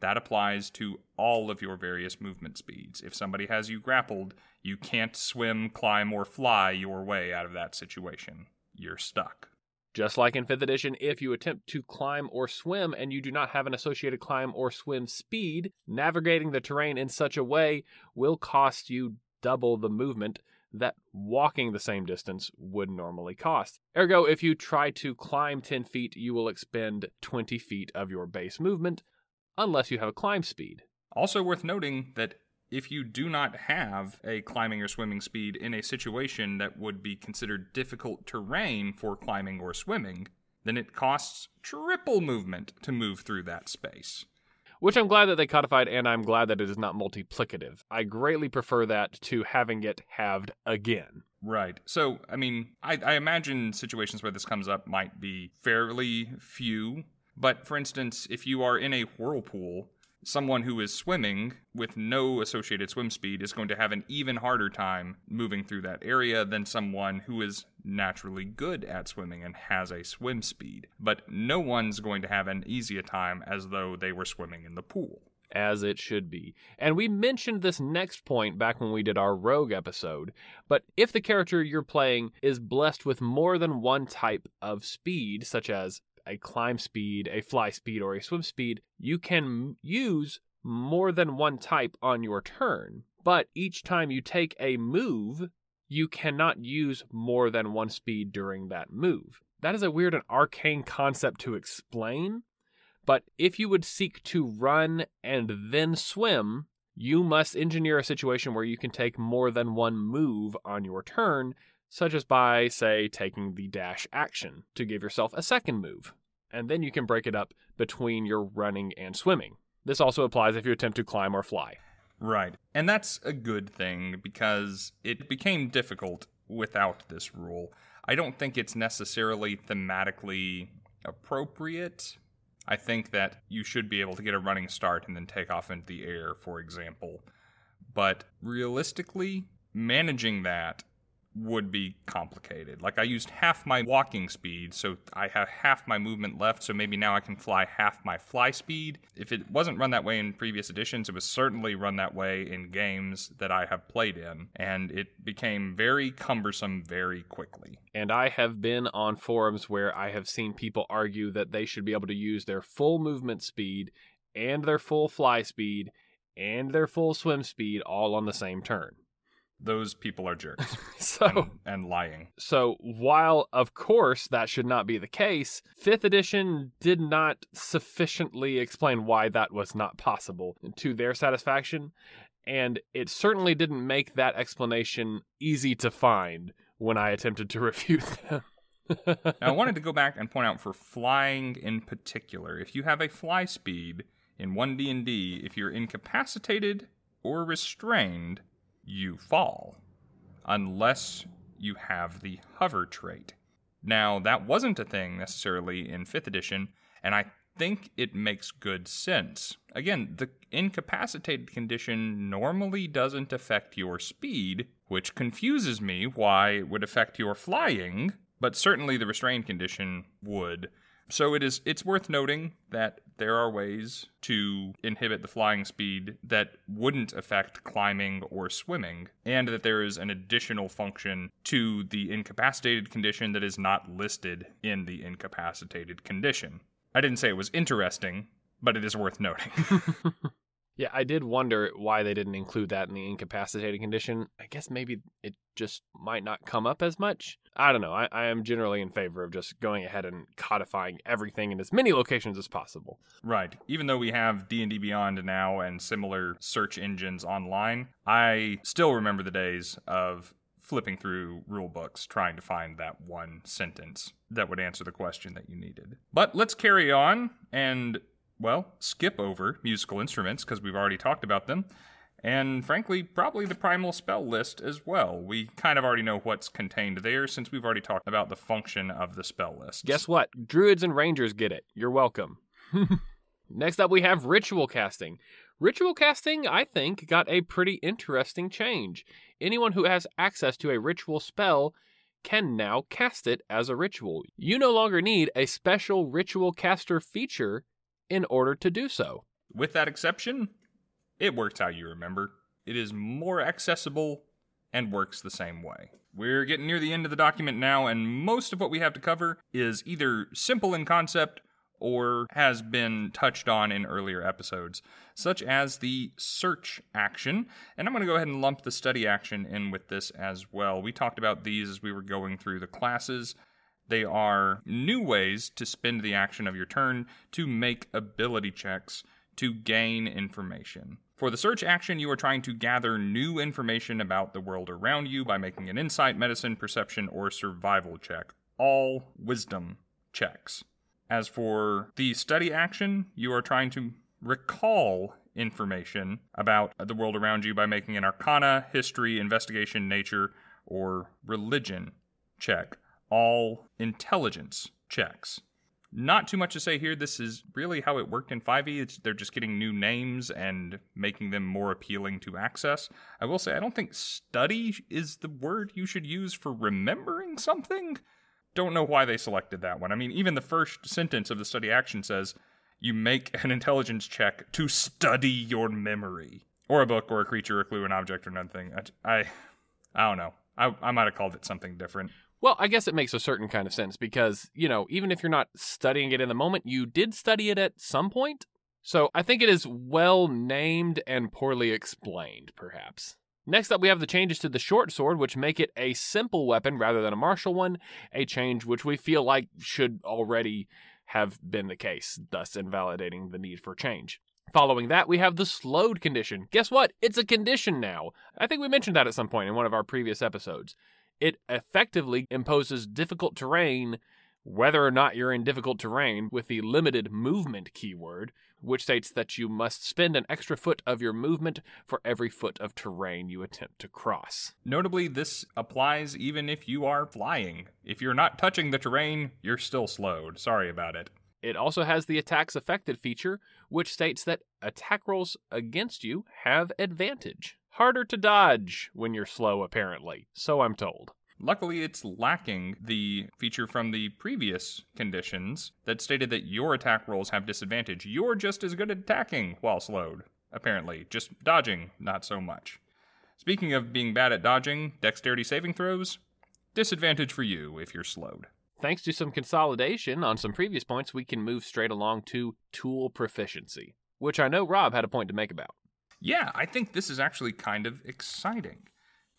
that applies to all of your various movement speeds. If somebody has you grappled, you can't swim, climb, or fly your way out of that situation. You're stuck. Just like in 5th edition, if you attempt to climb or swim and you do not have an associated climb or swim speed, navigating the terrain in such a way will cost you double the movement that walking the same distance would normally cost. Ergo, if you try to climb 10 feet, you will expend 20 feet of your base movement, unless you have a climb speed. Also, worth noting that if you do not have a climbing or swimming speed in a situation that would be considered difficult terrain for climbing or swimming, then it costs triple movement to move through that space. Which I'm glad that they codified, and I'm glad that it is not multiplicative. I greatly prefer that to having it halved again. Right. So, I mean, I, I imagine situations where this comes up might be fairly few but for instance, if you are in a whirlpool, someone who is swimming with no associated swim speed is going to have an even harder time moving through that area than someone who is naturally good at swimming and has a swim speed. But no one's going to have an easier time as though they were swimming in the pool. As it should be. And we mentioned this next point back when we did our rogue episode. But if the character you're playing is blessed with more than one type of speed, such as a climb speed, a fly speed, or a swim speed, you can use more than one type on your turn. But each time you take a move, you cannot use more than one speed during that move. That is a weird and arcane concept to explain, but if you would seek to run and then swim, you must engineer a situation where you can take more than one move on your turn such as by, say, taking the dash action to give yourself a second move. And then you can break it up between your running and swimming. This also applies if you attempt to climb or fly. Right. And that's a good thing because it became difficult without this rule. I don't think it's necessarily thematically appropriate. I think that you should be able to get a running start and then take off into the air, for example. But realistically, managing that would be complicated. Like I used half my walking speed, so I have half my movement left, so maybe now I can fly half my fly speed. If it wasn't run that way in previous editions, it was certainly run that way in games that I have played in, and it became very cumbersome very quickly. And I have been on forums where I have seen people argue that they should be able to use their full movement speed and their full fly speed and their full swim speed all on the same turn those people are jerks. so and, and, lying. So while of course that should not be the case, 5th edition did not sufficiently explain why that was not possible to their satisfaction, and it certainly didn't make that explanation easy to find when I attempted to refute them. now, I wanted to go back and point out for flying in particular, if you have a fly speed in 1D&D, if you're incapacitated or restrained, you fall, unless you have the hover trait. Now, that wasn't a thing necessarily in 5th edition, and I think it makes good sense. Again, the incapacitated condition normally doesn't affect your speed, which confuses me why it would affect your flying, but certainly the restrained condition would. So it is it's worth noting that there are ways to inhibit the flying speed that wouldn't affect climbing or swimming, and that there is an additional function to the incapacitated condition that is not listed in the incapacitated condition. I didn't say it was interesting, but it is worth noting. Yeah, I did wonder why they didn't include that in the incapacitated condition. I guess maybe it just might not come up as much. I don't know. I, I am generally in favor of just going ahead and codifying everything in as many locations as possible. Right. Even though we have D&D Beyond now and similar search engines online, I still remember the days of flipping through rule books trying to find that one sentence that would answer the question that you needed. But let's carry on and well, skip over musical instruments because we've already talked about them. And frankly, probably the primal spell list as well. We kind of already know what's contained there since we've already talked about the function of the spell list. Guess what? Druids and rangers get it. You're welcome. Next up, we have ritual casting. Ritual casting, I think, got a pretty interesting change. Anyone who has access to a ritual spell can now cast it as a ritual. You no longer need a special ritual caster feature in order to do so. With that exception, it works how you remember. It is more accessible and works the same way. We're getting near the end of the document now, and most of what we have to cover is either simple in concept or has been touched on in earlier episodes, such as the search action. And I'm going to go ahead and lump the study action in with this as well. We talked about these as we were going through the classes. They are new ways to spend the action of your turn to make ability checks to gain information. For the search action, you are trying to gather new information about the world around you by making an insight, medicine, perception, or survival check. All wisdom checks. As for the study action, you are trying to recall information about the world around you by making an arcana, history, investigation, nature, or religion check. All intelligence checks. Not too much to say here. This is really how it worked in 5e. It's, they're just getting new names and making them more appealing to access. I will say, I don't think study is the word you should use for remembering something. Don't know why they selected that one. I mean, even the first sentence of the study action says you make an intelligence check to study your memory, or a book, or a creature, or a clue, an object, or nothing. I, I, I don't know. I, I might have called it something different. Well, I guess it makes a certain kind of sense because, you know, even if you're not studying it in the moment, you did study it at some point. So I think it is well named and poorly explained, perhaps. Next up, we have the changes to the short sword, which make it a simple weapon rather than a martial one, a change which we feel like should already have been the case, thus invalidating the need for change. Following that, we have the slowed condition. Guess what? It's a condition now. I think we mentioned that at some point in one of our previous episodes it effectively imposes difficult terrain whether or not you're in difficult terrain with the limited movement keyword, which states that you must spend an extra foot of your movement for every foot of terrain you attempt to cross. Notably, this applies even if you are flying. If you're not touching the terrain, you're still slowed. Sorry about it. It also has the attacks affected feature, which states that attack rolls against you have advantage harder to dodge when you're slow, apparently. So I'm told. Luckily, it's lacking the feature from the previous conditions that stated that your attack rolls have disadvantage. You're just as good at attacking while slowed, apparently. Just dodging, not so much. Speaking of being bad at dodging, dexterity saving throws, disadvantage for you if you're slowed. Thanks to some consolidation on some previous points, we can move straight along to tool proficiency, which I know Rob had a point to make about yeah, I think this is actually kind of exciting.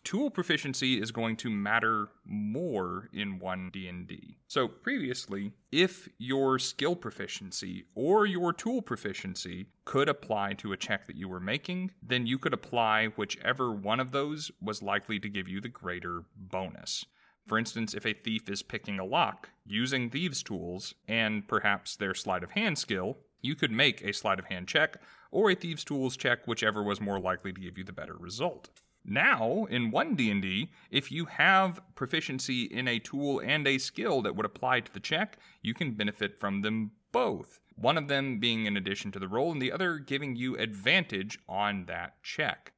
Tool proficiency is going to matter more in 1 D&D. So previously, if your skill proficiency or your tool proficiency could apply to a check that you were making, then you could apply whichever one of those was likely to give you the greater bonus. For instance, if a thief is picking a lock using thieves' tools and perhaps their sleight of hand skill, you could make a sleight of hand check or a thieves tools check whichever was more likely to give you the better result. Now, in 1 D&D, if you have proficiency in a tool and a skill that would apply to the check, you can benefit from them both. One of them being in addition to the roll and the other giving you advantage on that check.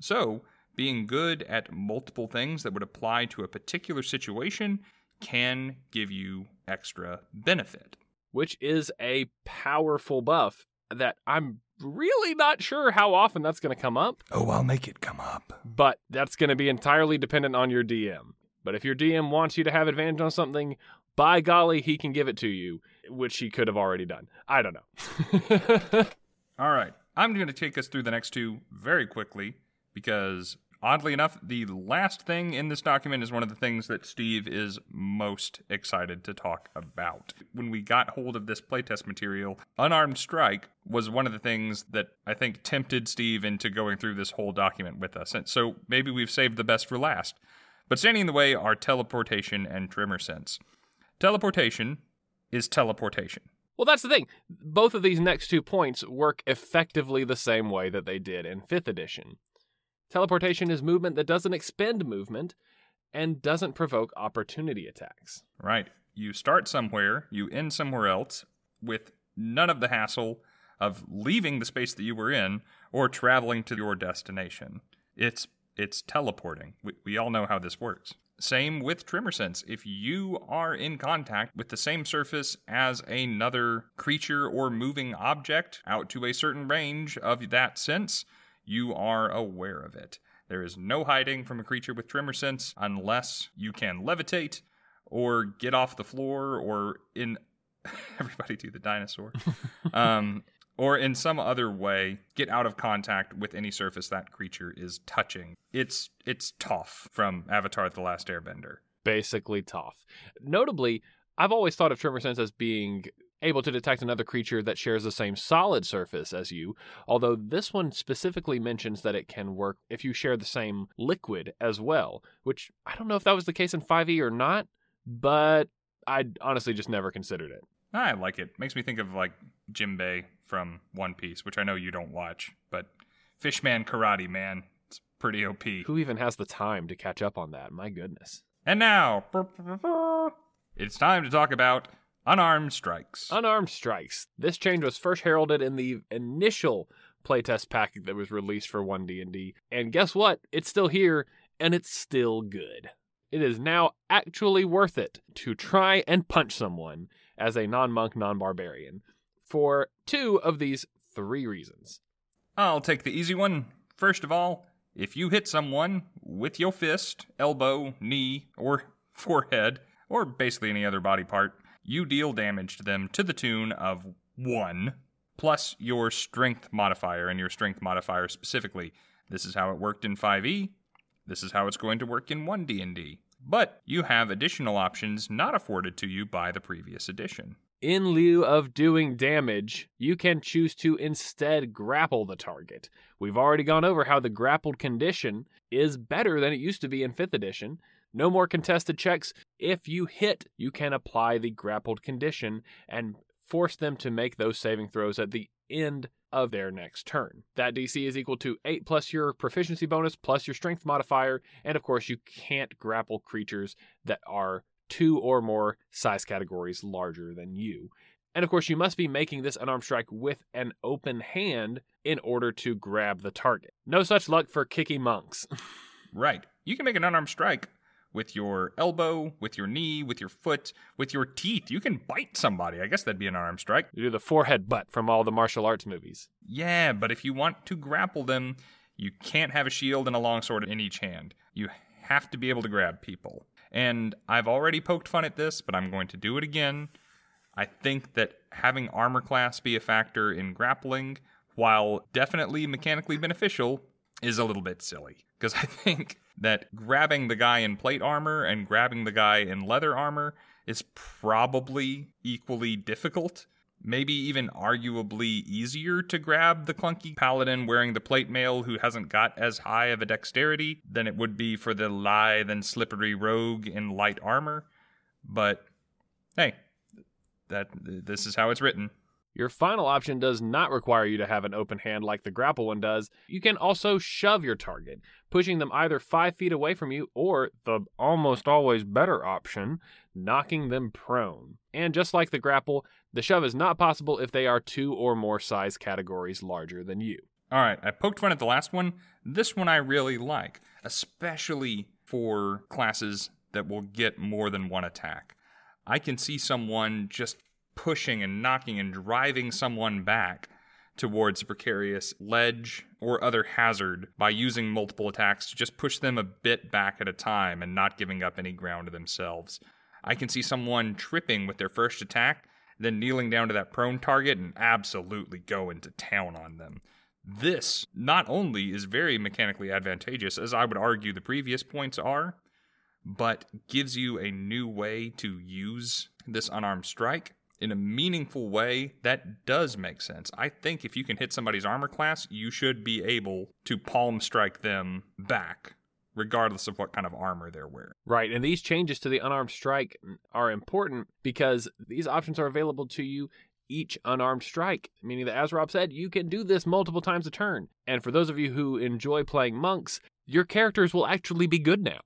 So, being good at multiple things that would apply to a particular situation can give you extra benefit. which is a powerful buff that I'm really not sure how often that's going to come up, Oh, I'll make it come up. but that's going to be entirely dependent on your DM. But if your DM wants you to have advantage on something, by golly, he can give it to you, which he could have already done. I don't know. All right. I'm going to take us through the next two very quickly because, oddly enough, the last thing in this document is one of the things that Steve is most excited to talk about. When we got hold of this playtest material, Unarmed Strike was one of the things that I think tempted Steve into going through this whole document with us. And so maybe we've saved the best for last. But standing in the way are teleportation and tremor sense. Teleportation is teleportation. Well, that's the thing. Both of these next two points work effectively the same way that they did in 5th edition. Teleportation is movement that doesn't expend movement and doesn't provoke opportunity attacks. Right. You start somewhere, you end somewhere else with none of the hassle of leaving the space that you were in or traveling to your destination. It's it's teleporting. We, we all know how this works. Same with Tremor Sense. If you are in contact with the same surface as another creature or moving object out to a certain range of that sense, you are aware of it. There is no hiding from a creature with Tremor Sense unless you can levitate or get off the floor or in everybody do the dinosaur um, or in some other way get out of contact with any surface that creature is touching it's it's tough from avatar the last airbender Basically, tough. Notably, I've always thought of Tremor Sense as being able to detect another creature that shares the same solid surface as you, although this one specifically mentions that it can work if you share the same liquid as well, which I don't know if that was the case in 5e or not, but I honestly just never considered it. i like it makes me think of like jimbei from one piece which i know you don't watch but fishman karate man it's pretty op Who even has the time to catch up on that? My goodness. and now it's time to talk about unarmed strikes Unarmed strikes. This change was first heralded in the initial playtest packet that was released for 1D&D, and guess what? It's still here and it's still good. It is now actually worth it to try and punch someone as a non-monk, non-barbarian for two of these three reasons. I'll take the easy one. First of all, if you hit someone with your fist, elbow, knee, or forehead, or basically any other body part, you deal damage to them to the tune of 1 plus your strength modifier and your strength modifier specifically. This is how it worked in 5e. This is how it's going to work in 1D&D. But you have additional options not afforded to you by the previous edition. In lieu of doing damage, you can choose to instead grapple the target. We've already gone over how the grappled condition is better than it used to be in 5th edition. No more contested checks. If you hit, you can apply the grappled condition and force them to make those saving throws at the end of their next turn. That DC is equal to 8 plus your proficiency bonus plus your strength modifier, and of course, you can't grapple creatures that are two or more size categories larger than you. And of course, you must be making this unarmed strike with an open hand in order to grab the target. No such luck for kicky monks. Right. You can make an unarmed strike with your elbow, with your knee, with your foot, with your teeth. You can bite somebody. I guess that'd be an arm strike. you do the forehead butt from all the martial arts movies. Yeah, but if you want to grapple them, you can't have a shield and a longsword in each hand. You have to be able to grab people. And I've already poked fun at this, but I'm going to do it again. I think that having armor class be a factor in grappling, while definitely mechanically beneficial, is a little bit silly. Because I think that grabbing the guy in plate armor and grabbing the guy in leather armor is probably equally difficult. Maybe even arguably easier to grab the clunky paladin wearing the plate mail who hasn't got as high of a dexterity than it would be for the lithe and slippery rogue in light armor. But hey, that this is how it's written. Your final option does not require you to have an open hand like the grapple one does. You can also shove your target, pushing them either five feet away from you or, the almost always better option, knocking them prone. And just like the grapple, the shove is not possible if they are two or more size categories larger than you. All right, I poked fun at the last one. This one I really like, especially for classes that will get more than one attack. I can see someone just pushing and knocking and driving someone back towards a precarious ledge or other hazard by using multiple attacks to just push them a bit back at a time and not giving up any ground to themselves. I can see someone tripping with their first attack, then kneeling down to that prone target and absolutely going to town on them. This not only is very mechanically advantageous, as I would argue the previous points are, but gives you a new way to use this unarmed strike in a meaningful way that does make sense. I think if you can hit somebody's armor class, you should be able to palm strike them back regardless of what kind of armor they're wearing. Right, and these changes to the unarmed strike are important because these options are available to you each unarmed strike, meaning that, as Rob said, you can do this multiple times a turn. And for those of you who enjoy playing monks, your characters will actually be good now.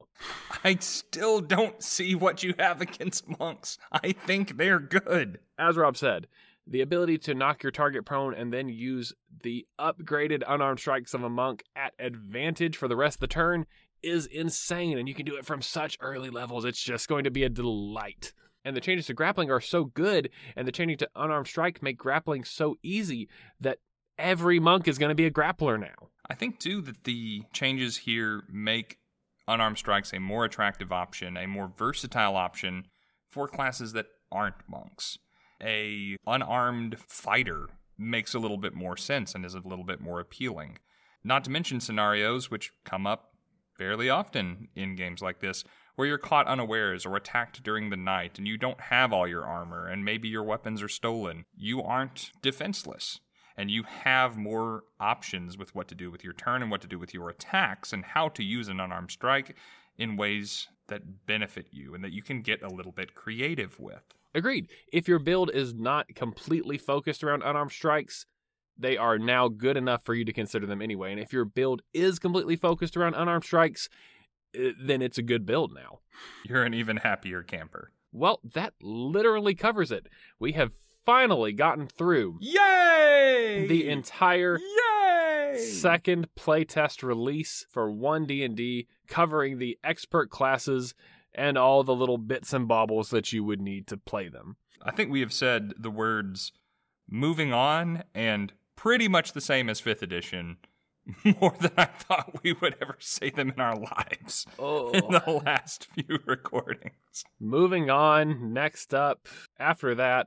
I still don't see what you have against monks. I think they're good. As Rob said, the ability to knock your target prone and then use the upgraded unarmed strikes of a monk at advantage for the rest of the turn is insane, and you can do it from such early levels. It's just going to be a delight. And the changes to grappling are so good, and the changing to unarmed strike make grappling so easy that every monk is going to be a grappler now. I think, too, that the changes here make unarmed strikes a more attractive option, a more versatile option for classes that aren't monks. A unarmed fighter makes a little bit more sense and is a little bit more appealing. Not to mention scenarios which come up fairly often in games like this, where you're caught unawares or attacked during the night and you don't have all your armor and maybe your weapons are stolen. You aren't defenseless. And you have more options with what to do with your turn and what to do with your attacks and how to use an unarmed strike in ways that benefit you and that you can get a little bit creative with. Agreed. If your build is not completely focused around unarmed strikes, they are now good enough for you to consider them anyway. And if your build is completely focused around unarmed strikes, eh, then it's a good build now. You're an even happier camper. Well, that literally covers it. We have finally gotten through Yay! the entire Yay! second playtest release for 1D&D covering the expert classes and all the little bits and baubles that you would need to play them. I think we have said the words moving on and pretty much the same as 5th edition more than I thought we would ever say them in our lives Oh. in the last few recordings. Moving on, next up, after that,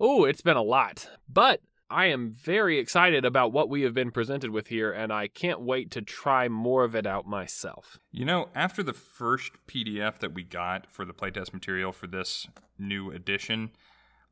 oh, it's been a lot. But I am very excited about what we have been presented with here, and I can't wait to try more of it out myself. You know, after the first PDF that we got for the playtest material for this new edition,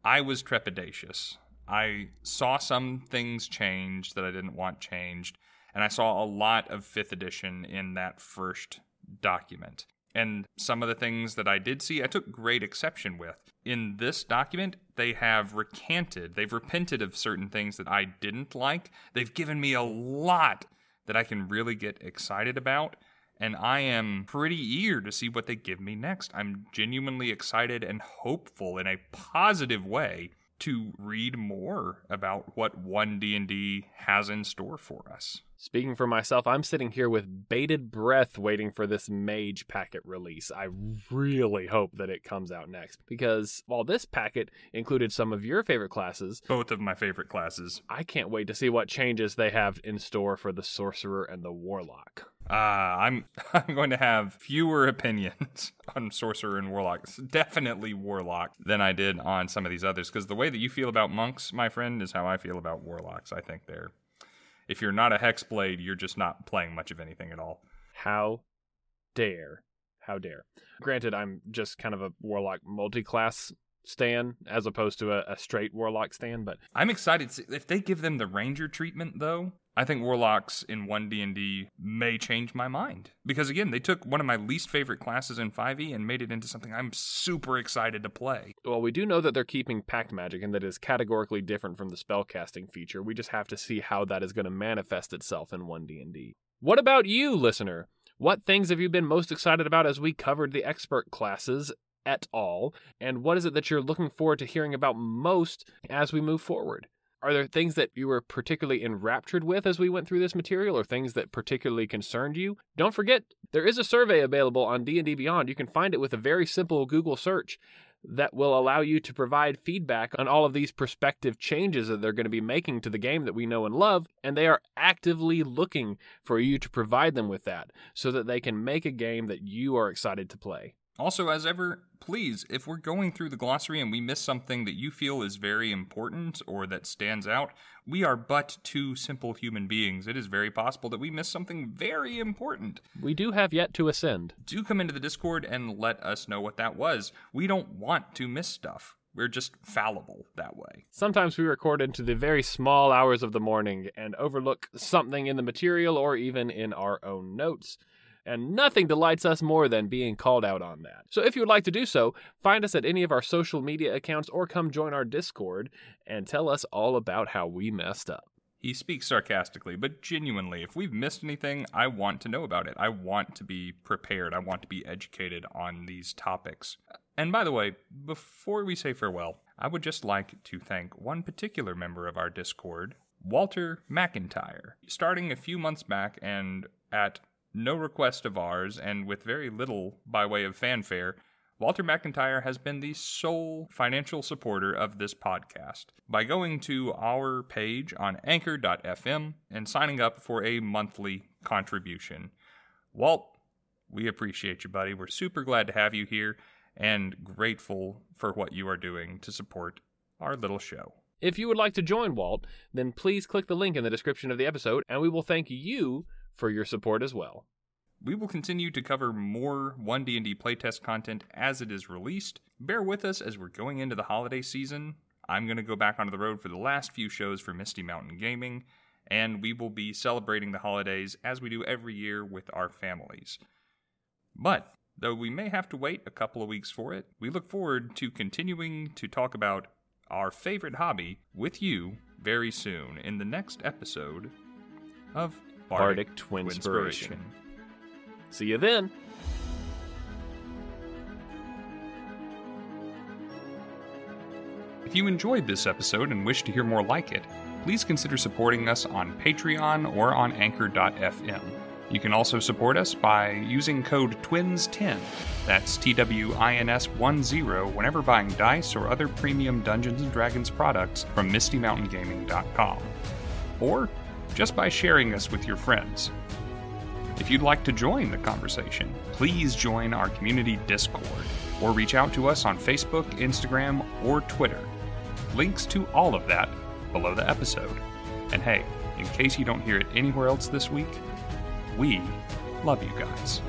I was trepidatious. I saw some things change that I didn't want changed, and I saw a lot of 5th edition in that first document. And some of the things that I did see, I took great exception with. In this document, they have recanted, they've repented of certain things that I didn't like. They've given me a lot that I can really get excited about. And I am pretty eager to see what they give me next. I'm genuinely excited and hopeful in a positive way to read more about what 1D&D has in store for us. Speaking for myself, I'm sitting here with bated breath waiting for this mage packet release. I really hope that it comes out next because while this packet included some of your favorite classes, Both of my favorite classes. I can't wait to see what changes they have in store for the sorcerer and the warlock. Uh, I'm I'm going to have fewer opinions on sorcerer and warlock, definitely warlock, than I did on some of these others. Because the way that you feel about monks, my friend, is how I feel about warlocks. I think they're, if you're not a hexblade, you're just not playing much of anything at all. How dare. How dare. Granted, I'm just kind of a warlock multi class stan as opposed to a, a straight warlock stan, but I'm excited if they give them the ranger treatment though. I think warlocks in 1D&D may change my mind because again, they took one of my least favorite classes in 5e and made it into something I'm super excited to play. well, we do know that they're keeping pact magic and that is categorically different from the spellcasting feature. We just have to see how that is going to manifest itself in 1D&D. What about you, listener? What things have you been most excited about as we covered the expert classes at all? And what is it that you're looking forward to hearing about most as we move forward? Are there things that you were particularly enraptured with as we went through this material or things that particularly concerned you? Don't forget, there is a survey available on D&D Beyond. You can find it with a very simple Google search. that will allow you to provide feedback on all of these prospective changes that they're going to be making to the game that we know and love. And they are actively looking for you to provide them with that so that they can make a game that you are excited to play. Also, as ever, please, if we're going through the glossary and we miss something that you feel is very important or that stands out, we are but two simple human beings. It is very possible that we miss something very important. We do have yet to ascend. Do come into the Discord and let us know what that was. We don't want to miss stuff. We're just fallible that way. Sometimes we record into the very small hours of the morning and overlook something in the material or even in our own notes and nothing delights us more than being called out on that. So if you would like to do so, find us at any of our social media accounts or come join our Discord and tell us all about how we messed up. He speaks sarcastically, but genuinely, if we've missed anything, I want to know about it. I want to be prepared. I want to be educated on these topics. And by the way, before we say farewell, I would just like to thank one particular member of our Discord, Walter McIntyre. Starting a few months back and at no request of ours, and with very little by way of fanfare, Walter McIntyre has been the sole financial supporter of this podcast by going to our page on anchor.fm and signing up for a monthly contribution. Walt, we appreciate you, buddy. We're super glad to have you here and grateful for what you are doing to support our little show. If you would like to join Walt, then please click the link in the description of the episode, and we will thank you for your support as well. We will continue to cover more 1D&D playtest content as it is released. Bear with us as we're going into the holiday season. I'm going to go back onto the road for the last few shows for Misty Mountain Gaming, and we will be celebrating the holidays as we do every year with our families. But though we may have to wait a couple of weeks for it, we look forward to continuing to talk about our favorite hobby with you very soon in the next episode of Bardic, Twinspiration. See you then. If you enjoyed this episode and wish to hear more like it, please consider supporting us on Patreon or on Anchor.fm. You can also support us by using code TWINS10, that's T W I N S 1 0, whenever buying dice or other premium Dungeons and Dragons products from MistyMountainGaming.com. Or just by sharing us with your friends. If you'd like to join the conversation, please join our community Discord or reach out to us on Facebook, Instagram, or Twitter. Links to all of that below the episode. And hey, in case you don't hear it anywhere else this week, we love you guys.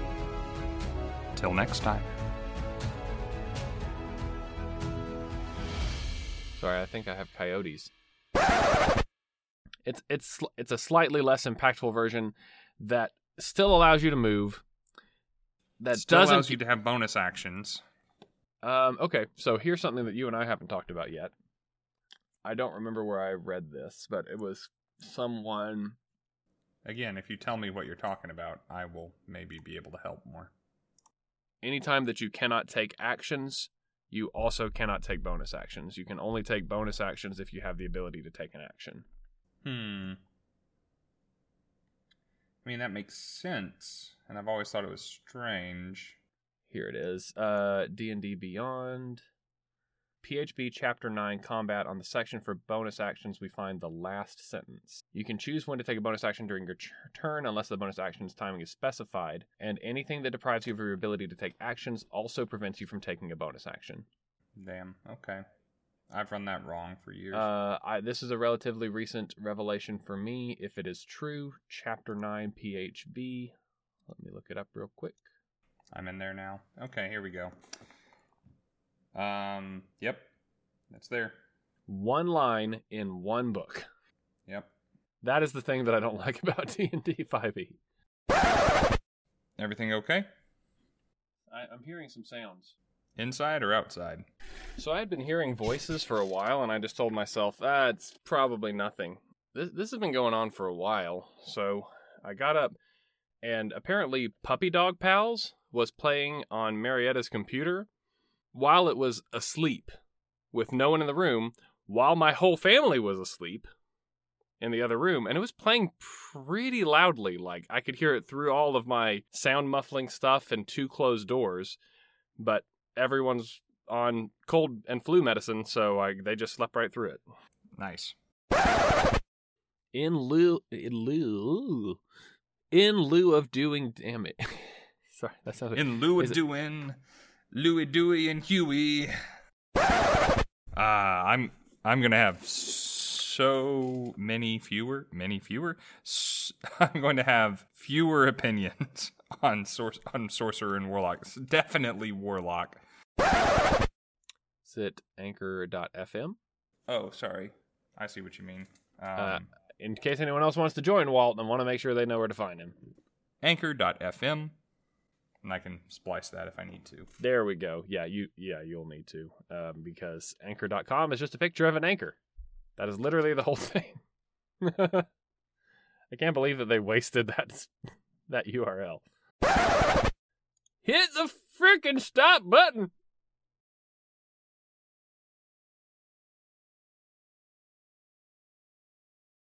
Till next time. Sorry, I think I have coyotes. It's it's it's a slightly less impactful version that still allows you to move. That Still doesn't. allows you to have bonus actions. um, okay, so here's something that you and I haven't talked about yet. I don't remember where I read this, but it was someone. Again, if you tell me what you're talking about, I will maybe be able to help more. Anytime that you cannot take actions, you also cannot take bonus actions. You can only take bonus actions if you have the ability to take an action. Hmm. I mean, that makes sense, and I've always thought it was strange. Here it is. Uh, D&D Beyond. PHB Chapter 9 Combat. On the section for bonus actions, we find the last sentence. You can choose when to take a bonus action during your ch- turn unless the bonus action's timing is specified, and anything that deprives you of your ability to take actions also prevents you from taking a bonus action. Damn. Okay. I've run that wrong for years. Uh, I, this is a relatively recent revelation for me. If it is true, Chapter 9 PHB. Let me look it up real quick. I'm in there now. Okay, here we go. Um. Yep. That's there. One line in one book. Yep. That is the thing that I don't like about D&D 5e. Everything okay? I, I'm hearing some sounds. Inside or outside? So I had been hearing voices for a while, and I just told myself, ah, it's probably nothing. This, this has been going on for a while, so I got up, and apparently Puppy Dog Pals was playing on Marietta's computer while it was asleep, with no one in the room, while my whole family was asleep in the other room, and it was playing pretty loudly. Like I could hear it through all of my sound muffling stuff and two closed doors, but everyone's on cold and flu medicine, so I, they just slept right through it. Nice. In lieu, in lieu, in lieu of doing, damn it. Sorry, that sounded. In lieu of doing Louis, Dewey, and Huey. Uh, I'm I'm gonna have so many fewer, many fewer. S- I'm going to have fewer opinions on source on sorcerer and warlock. It's definitely warlock. Is it anchor.fm? Oh, sorry. I see what you mean. Um, Uh, In case anyone else wants to join Walt and want to make sure they know where to find him. Anchor.fm, and I can splice that if I need to. There we go. Yeah, you yeah, you'll need to. Um, because anchor.com is just a picture of an anchor. That is literally the whole thing. I can't believe that they wasted that that URL. Hit the freaking stop button.